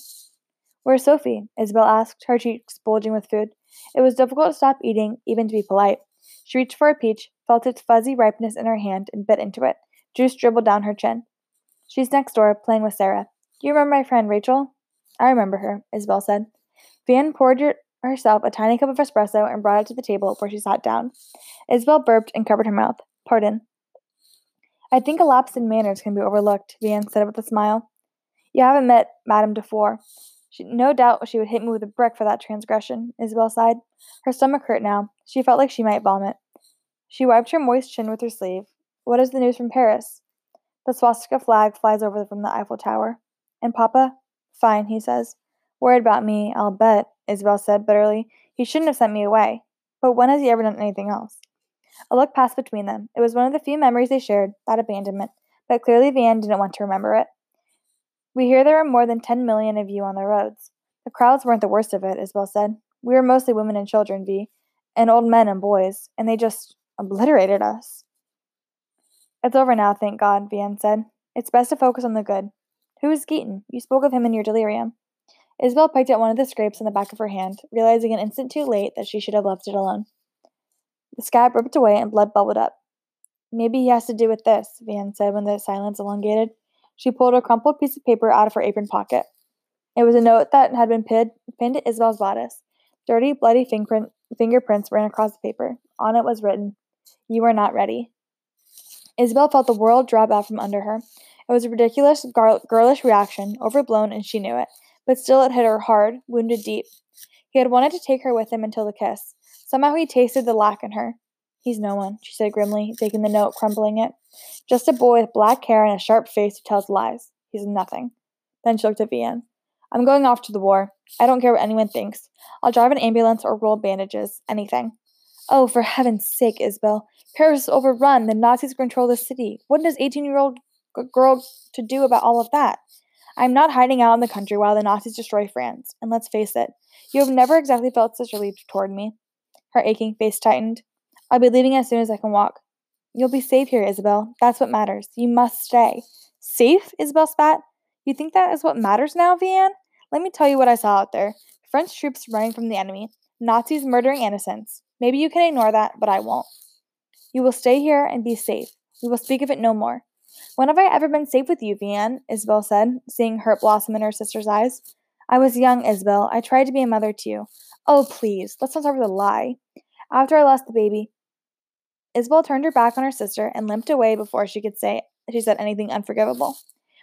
Where's Sophie? Isabel asked, her cheeks bulging with food. It was difficult to stop eating, even to be polite. She reached for a peach, felt its fuzzy ripeness in her hand, and bit into it. Juice dribbled down her chin. She's next door, playing with Sarah. Do you remember my friend Rachel? I remember her, Isabel said. Vianne poured herself a tiny cup of espresso and brought it to the table where she sat down. Isabel burped and covered her mouth. Pardon. I think a lapse in manners can be overlooked, Vianne said with a smile. You haven't met Madame Dufour. She, no doubt she would hit me with a brick for that transgression, Isabel sighed. Her stomach hurt now. She felt like she might vomit. She wiped her moist chin with her sleeve. What is the news from Paris? The swastika flag flies over from the Eiffel Tower. And Papa? Fine, he says. Worried about me, I'll bet, Isabel said bitterly. He shouldn't have sent me away. But when has he ever done anything else? A look passed between them. It was one of the few memories they shared, that abandonment, but clearly Vianne didn't want to remember it. We hear there are more than 10 million of you on the roads. The crowds weren't the worst of it, Isabel said. We were mostly women and children, V, and old men and boys, and they just obliterated us. It's over now, thank God, Vianne said. It's best to focus on the good. Who is Gaëtan? You spoke of him in your delirium. Isabel picked at one of the scrapes on the back of her hand, realizing an instant too late that she should have left it alone. The scab ripped away and blood bubbled up. Maybe he has to do with this, Vianne said when the silence elongated. She pulled a crumpled piece of paper out of her apron pocket. It was a note that had been pinned, pinned to Isabel's bodice. Dirty, bloody fingerprint, fingerprints ran across the paper. On it was written, You are not ready. Isabel felt the world drop out from under her. It was a ridiculous, girlish reaction, overblown, and she knew it. But still, it hit her hard, wounded deep. He had wanted to take her with him until the kiss. Somehow he tasted the lack in her. He's no one, she said grimly, taking the note, crumpling it. Just a boy with black hair and a sharp face who tells lies. He's nothing. Then she looked at Vianne. I'm going off to the war. I don't care what anyone thinks. I'll drive an ambulance or roll bandages. Anything. Oh, for heaven's sake, Isabel. Paris is overrun. The Nazis control the city. What does 18 year old girl to do about all of that? I'm not hiding out in the country while the Nazis destroy France. And let's face it, you have never exactly felt such relief toward me. Her aching face tightened. I'll be leaving as soon as I can walk. You'll be safe here, Isabel. That's what matters. You must stay. Safe? Isabel spat. You think that is what matters now, Vianne? Let me tell you what I saw out there. French troops running from the enemy. Nazis murdering innocents. Maybe you can ignore that, but I won't. You will stay here and be safe. We will speak of it no more. When have I ever been safe with you, Vianne? Isabel said, seeing hurt blossom in her sister's eyes. I was young, Isabel. I tried to be a mother to you. Oh, please, let's not start with a lie. After I lost the baby, Isabel turned her back on her sister and limped away before she could say she said anything unforgivable.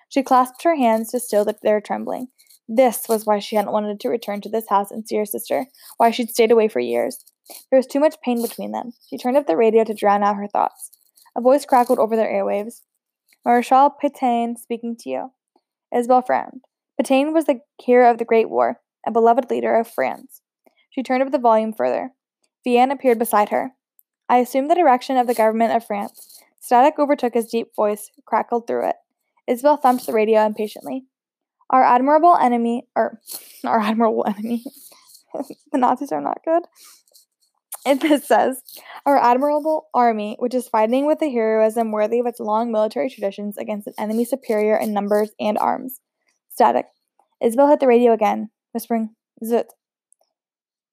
She clasped her hands to still their trembling. This was why she hadn't wanted to return to this house and see her sister, why she'd stayed away for years. There was too much pain between them. She turned up the radio to drown out her thoughts. A voice crackled over their airwaves. Marshal Pétain speaking to you. Isabel frowned. Pétain was the hero of the Great War, a beloved leader of France. She turned up the volume further. Vianne appeared beside her. I assumed the direction of the government of France. Static overtook his deep voice, crackled through it. Isabel thumped the radio impatiently. Our admirable enemy, or our admirable enemy, (laughs) the Nazis are not good. And (laughs) this says, Our admirable army, which is fighting with a heroism worthy of its long military traditions against an enemy superior in numbers and arms. Static. Isabel hit the radio again, whispering, Zut.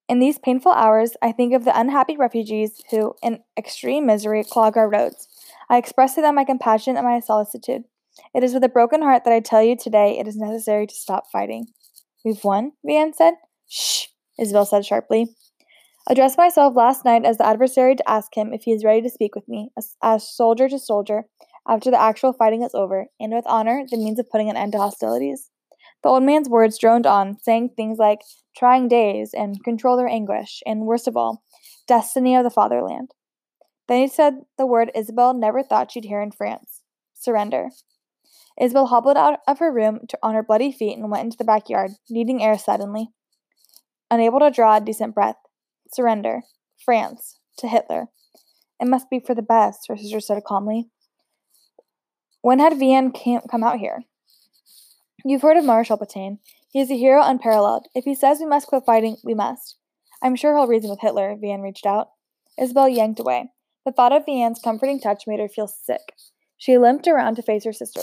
In these painful hours, I think of the unhappy refugees who, in extreme misery, clog our roads. I express to them my compassion and my solicitude. It is with a broken heart that I tell you today it is necessary to stop fighting. We've won, Vianne said. Shh, Isabel said sharply. Addressed myself last night as the adversary to ask him if he is ready to speak with me, as, as soldier to soldier, after the actual fighting is over, and with honor, the means of putting an end to hostilities. The old man's words droned on, saying things like trying days and control their anguish, and worst of all, destiny of the fatherland. Then he said the word Isabel never thought she'd hear in France surrender. Isabel hobbled out of her room to, on her bloody feet and went into the backyard, needing air suddenly. Unable to draw a decent breath. Surrender. France. To Hitler. It must be for the best, her sister said calmly. When had Vianne come out here? You've heard of Marshal Pétain. He is a hero unparalleled. If he says we must quit fighting, we must. I'm sure he'll reason with Hitler, Vianne reached out. Isabel yanked away. The thought of Vianne's comforting touch made her feel sick. She limped around to face her sister.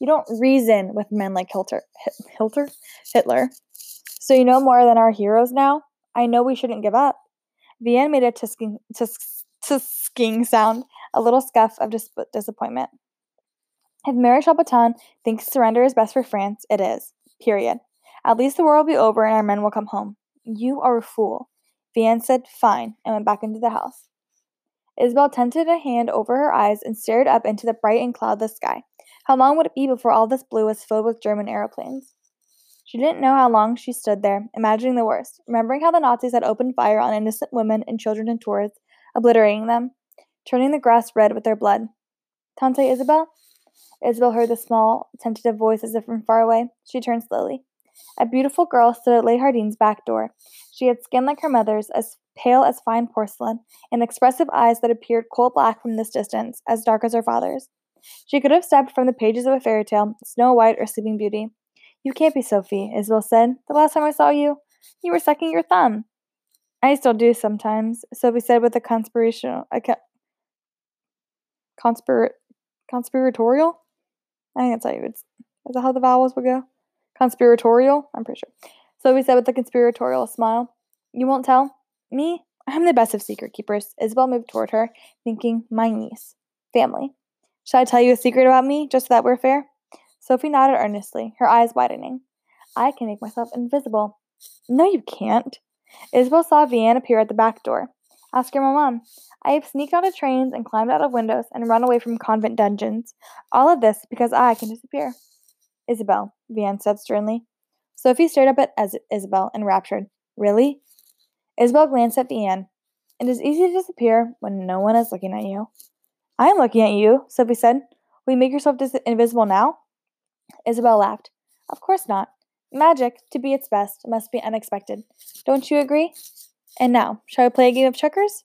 You don't reason with men like Hilter, Hilter? Hitler. So you know more than our heroes now? I know we shouldn't give up. Vianne made a tisking, tisk, tisking sound, a little scuff of dis- disappointment. If Marshal Pétain thinks surrender is best for France, it is. Period. At least the war will be over and our men will come home. You are a fool. Vianne said, Fine, and went back into the house. Isabel tented a hand over her eyes and stared up into the bright and cloudless sky. How long would it be before all this blue was filled with German aeroplanes? She didn't know how long she stood there, imagining the worst, remembering how the Nazis had opened fire on innocent women and children and tourists, obliterating them, turning the grass red with their blood. Tante Isabel? Isabel heard the small, tentative voice as if from far away. She turned slowly. A beautiful girl stood at Les Jardins' back door. She had skin like her mother's, as pale as fine porcelain, and expressive eyes that appeared coal black from this distance, as dark as her father's. She could have stepped from the pages of a fairy tale, Snow White or Sleeping Beauty. You can't be Sophie, Isabel said. The last time I saw you, you were sucking your thumb. I still do sometimes, Sophie said with a conspirational, a ca- conspir- conspiratorial. I think that's how you would. Is that how the vowels would go? Conspiratorial. I'm pretty sure. Sophie said with a conspiratorial smile. You won't tell me. I'm the best of secret keepers. Isabel moved toward her, thinking, my niece, family. Shall I tell you a secret about me, just so that we're fair? Sophie nodded earnestly, her eyes widening. I can make myself invisible. No, you can't. Isabel saw Vianne appear at the back door. Ask your mom. I have sneaked out of trains and climbed out of windows and run away from convent dungeons. All of this because I can disappear. Isabel, Vianne said sternly. Sophie stared up at Isabel, enraptured. Really? Isabel glanced at Vianne. It is easy to disappear when no one is looking at you. I am looking at you, Sophie said. Will you make yourself dis- invisible now? Isabel laughed. Of course not. Magic, to be its best, must be unexpected. Don't you agree? And now, shall we play a game of checkers?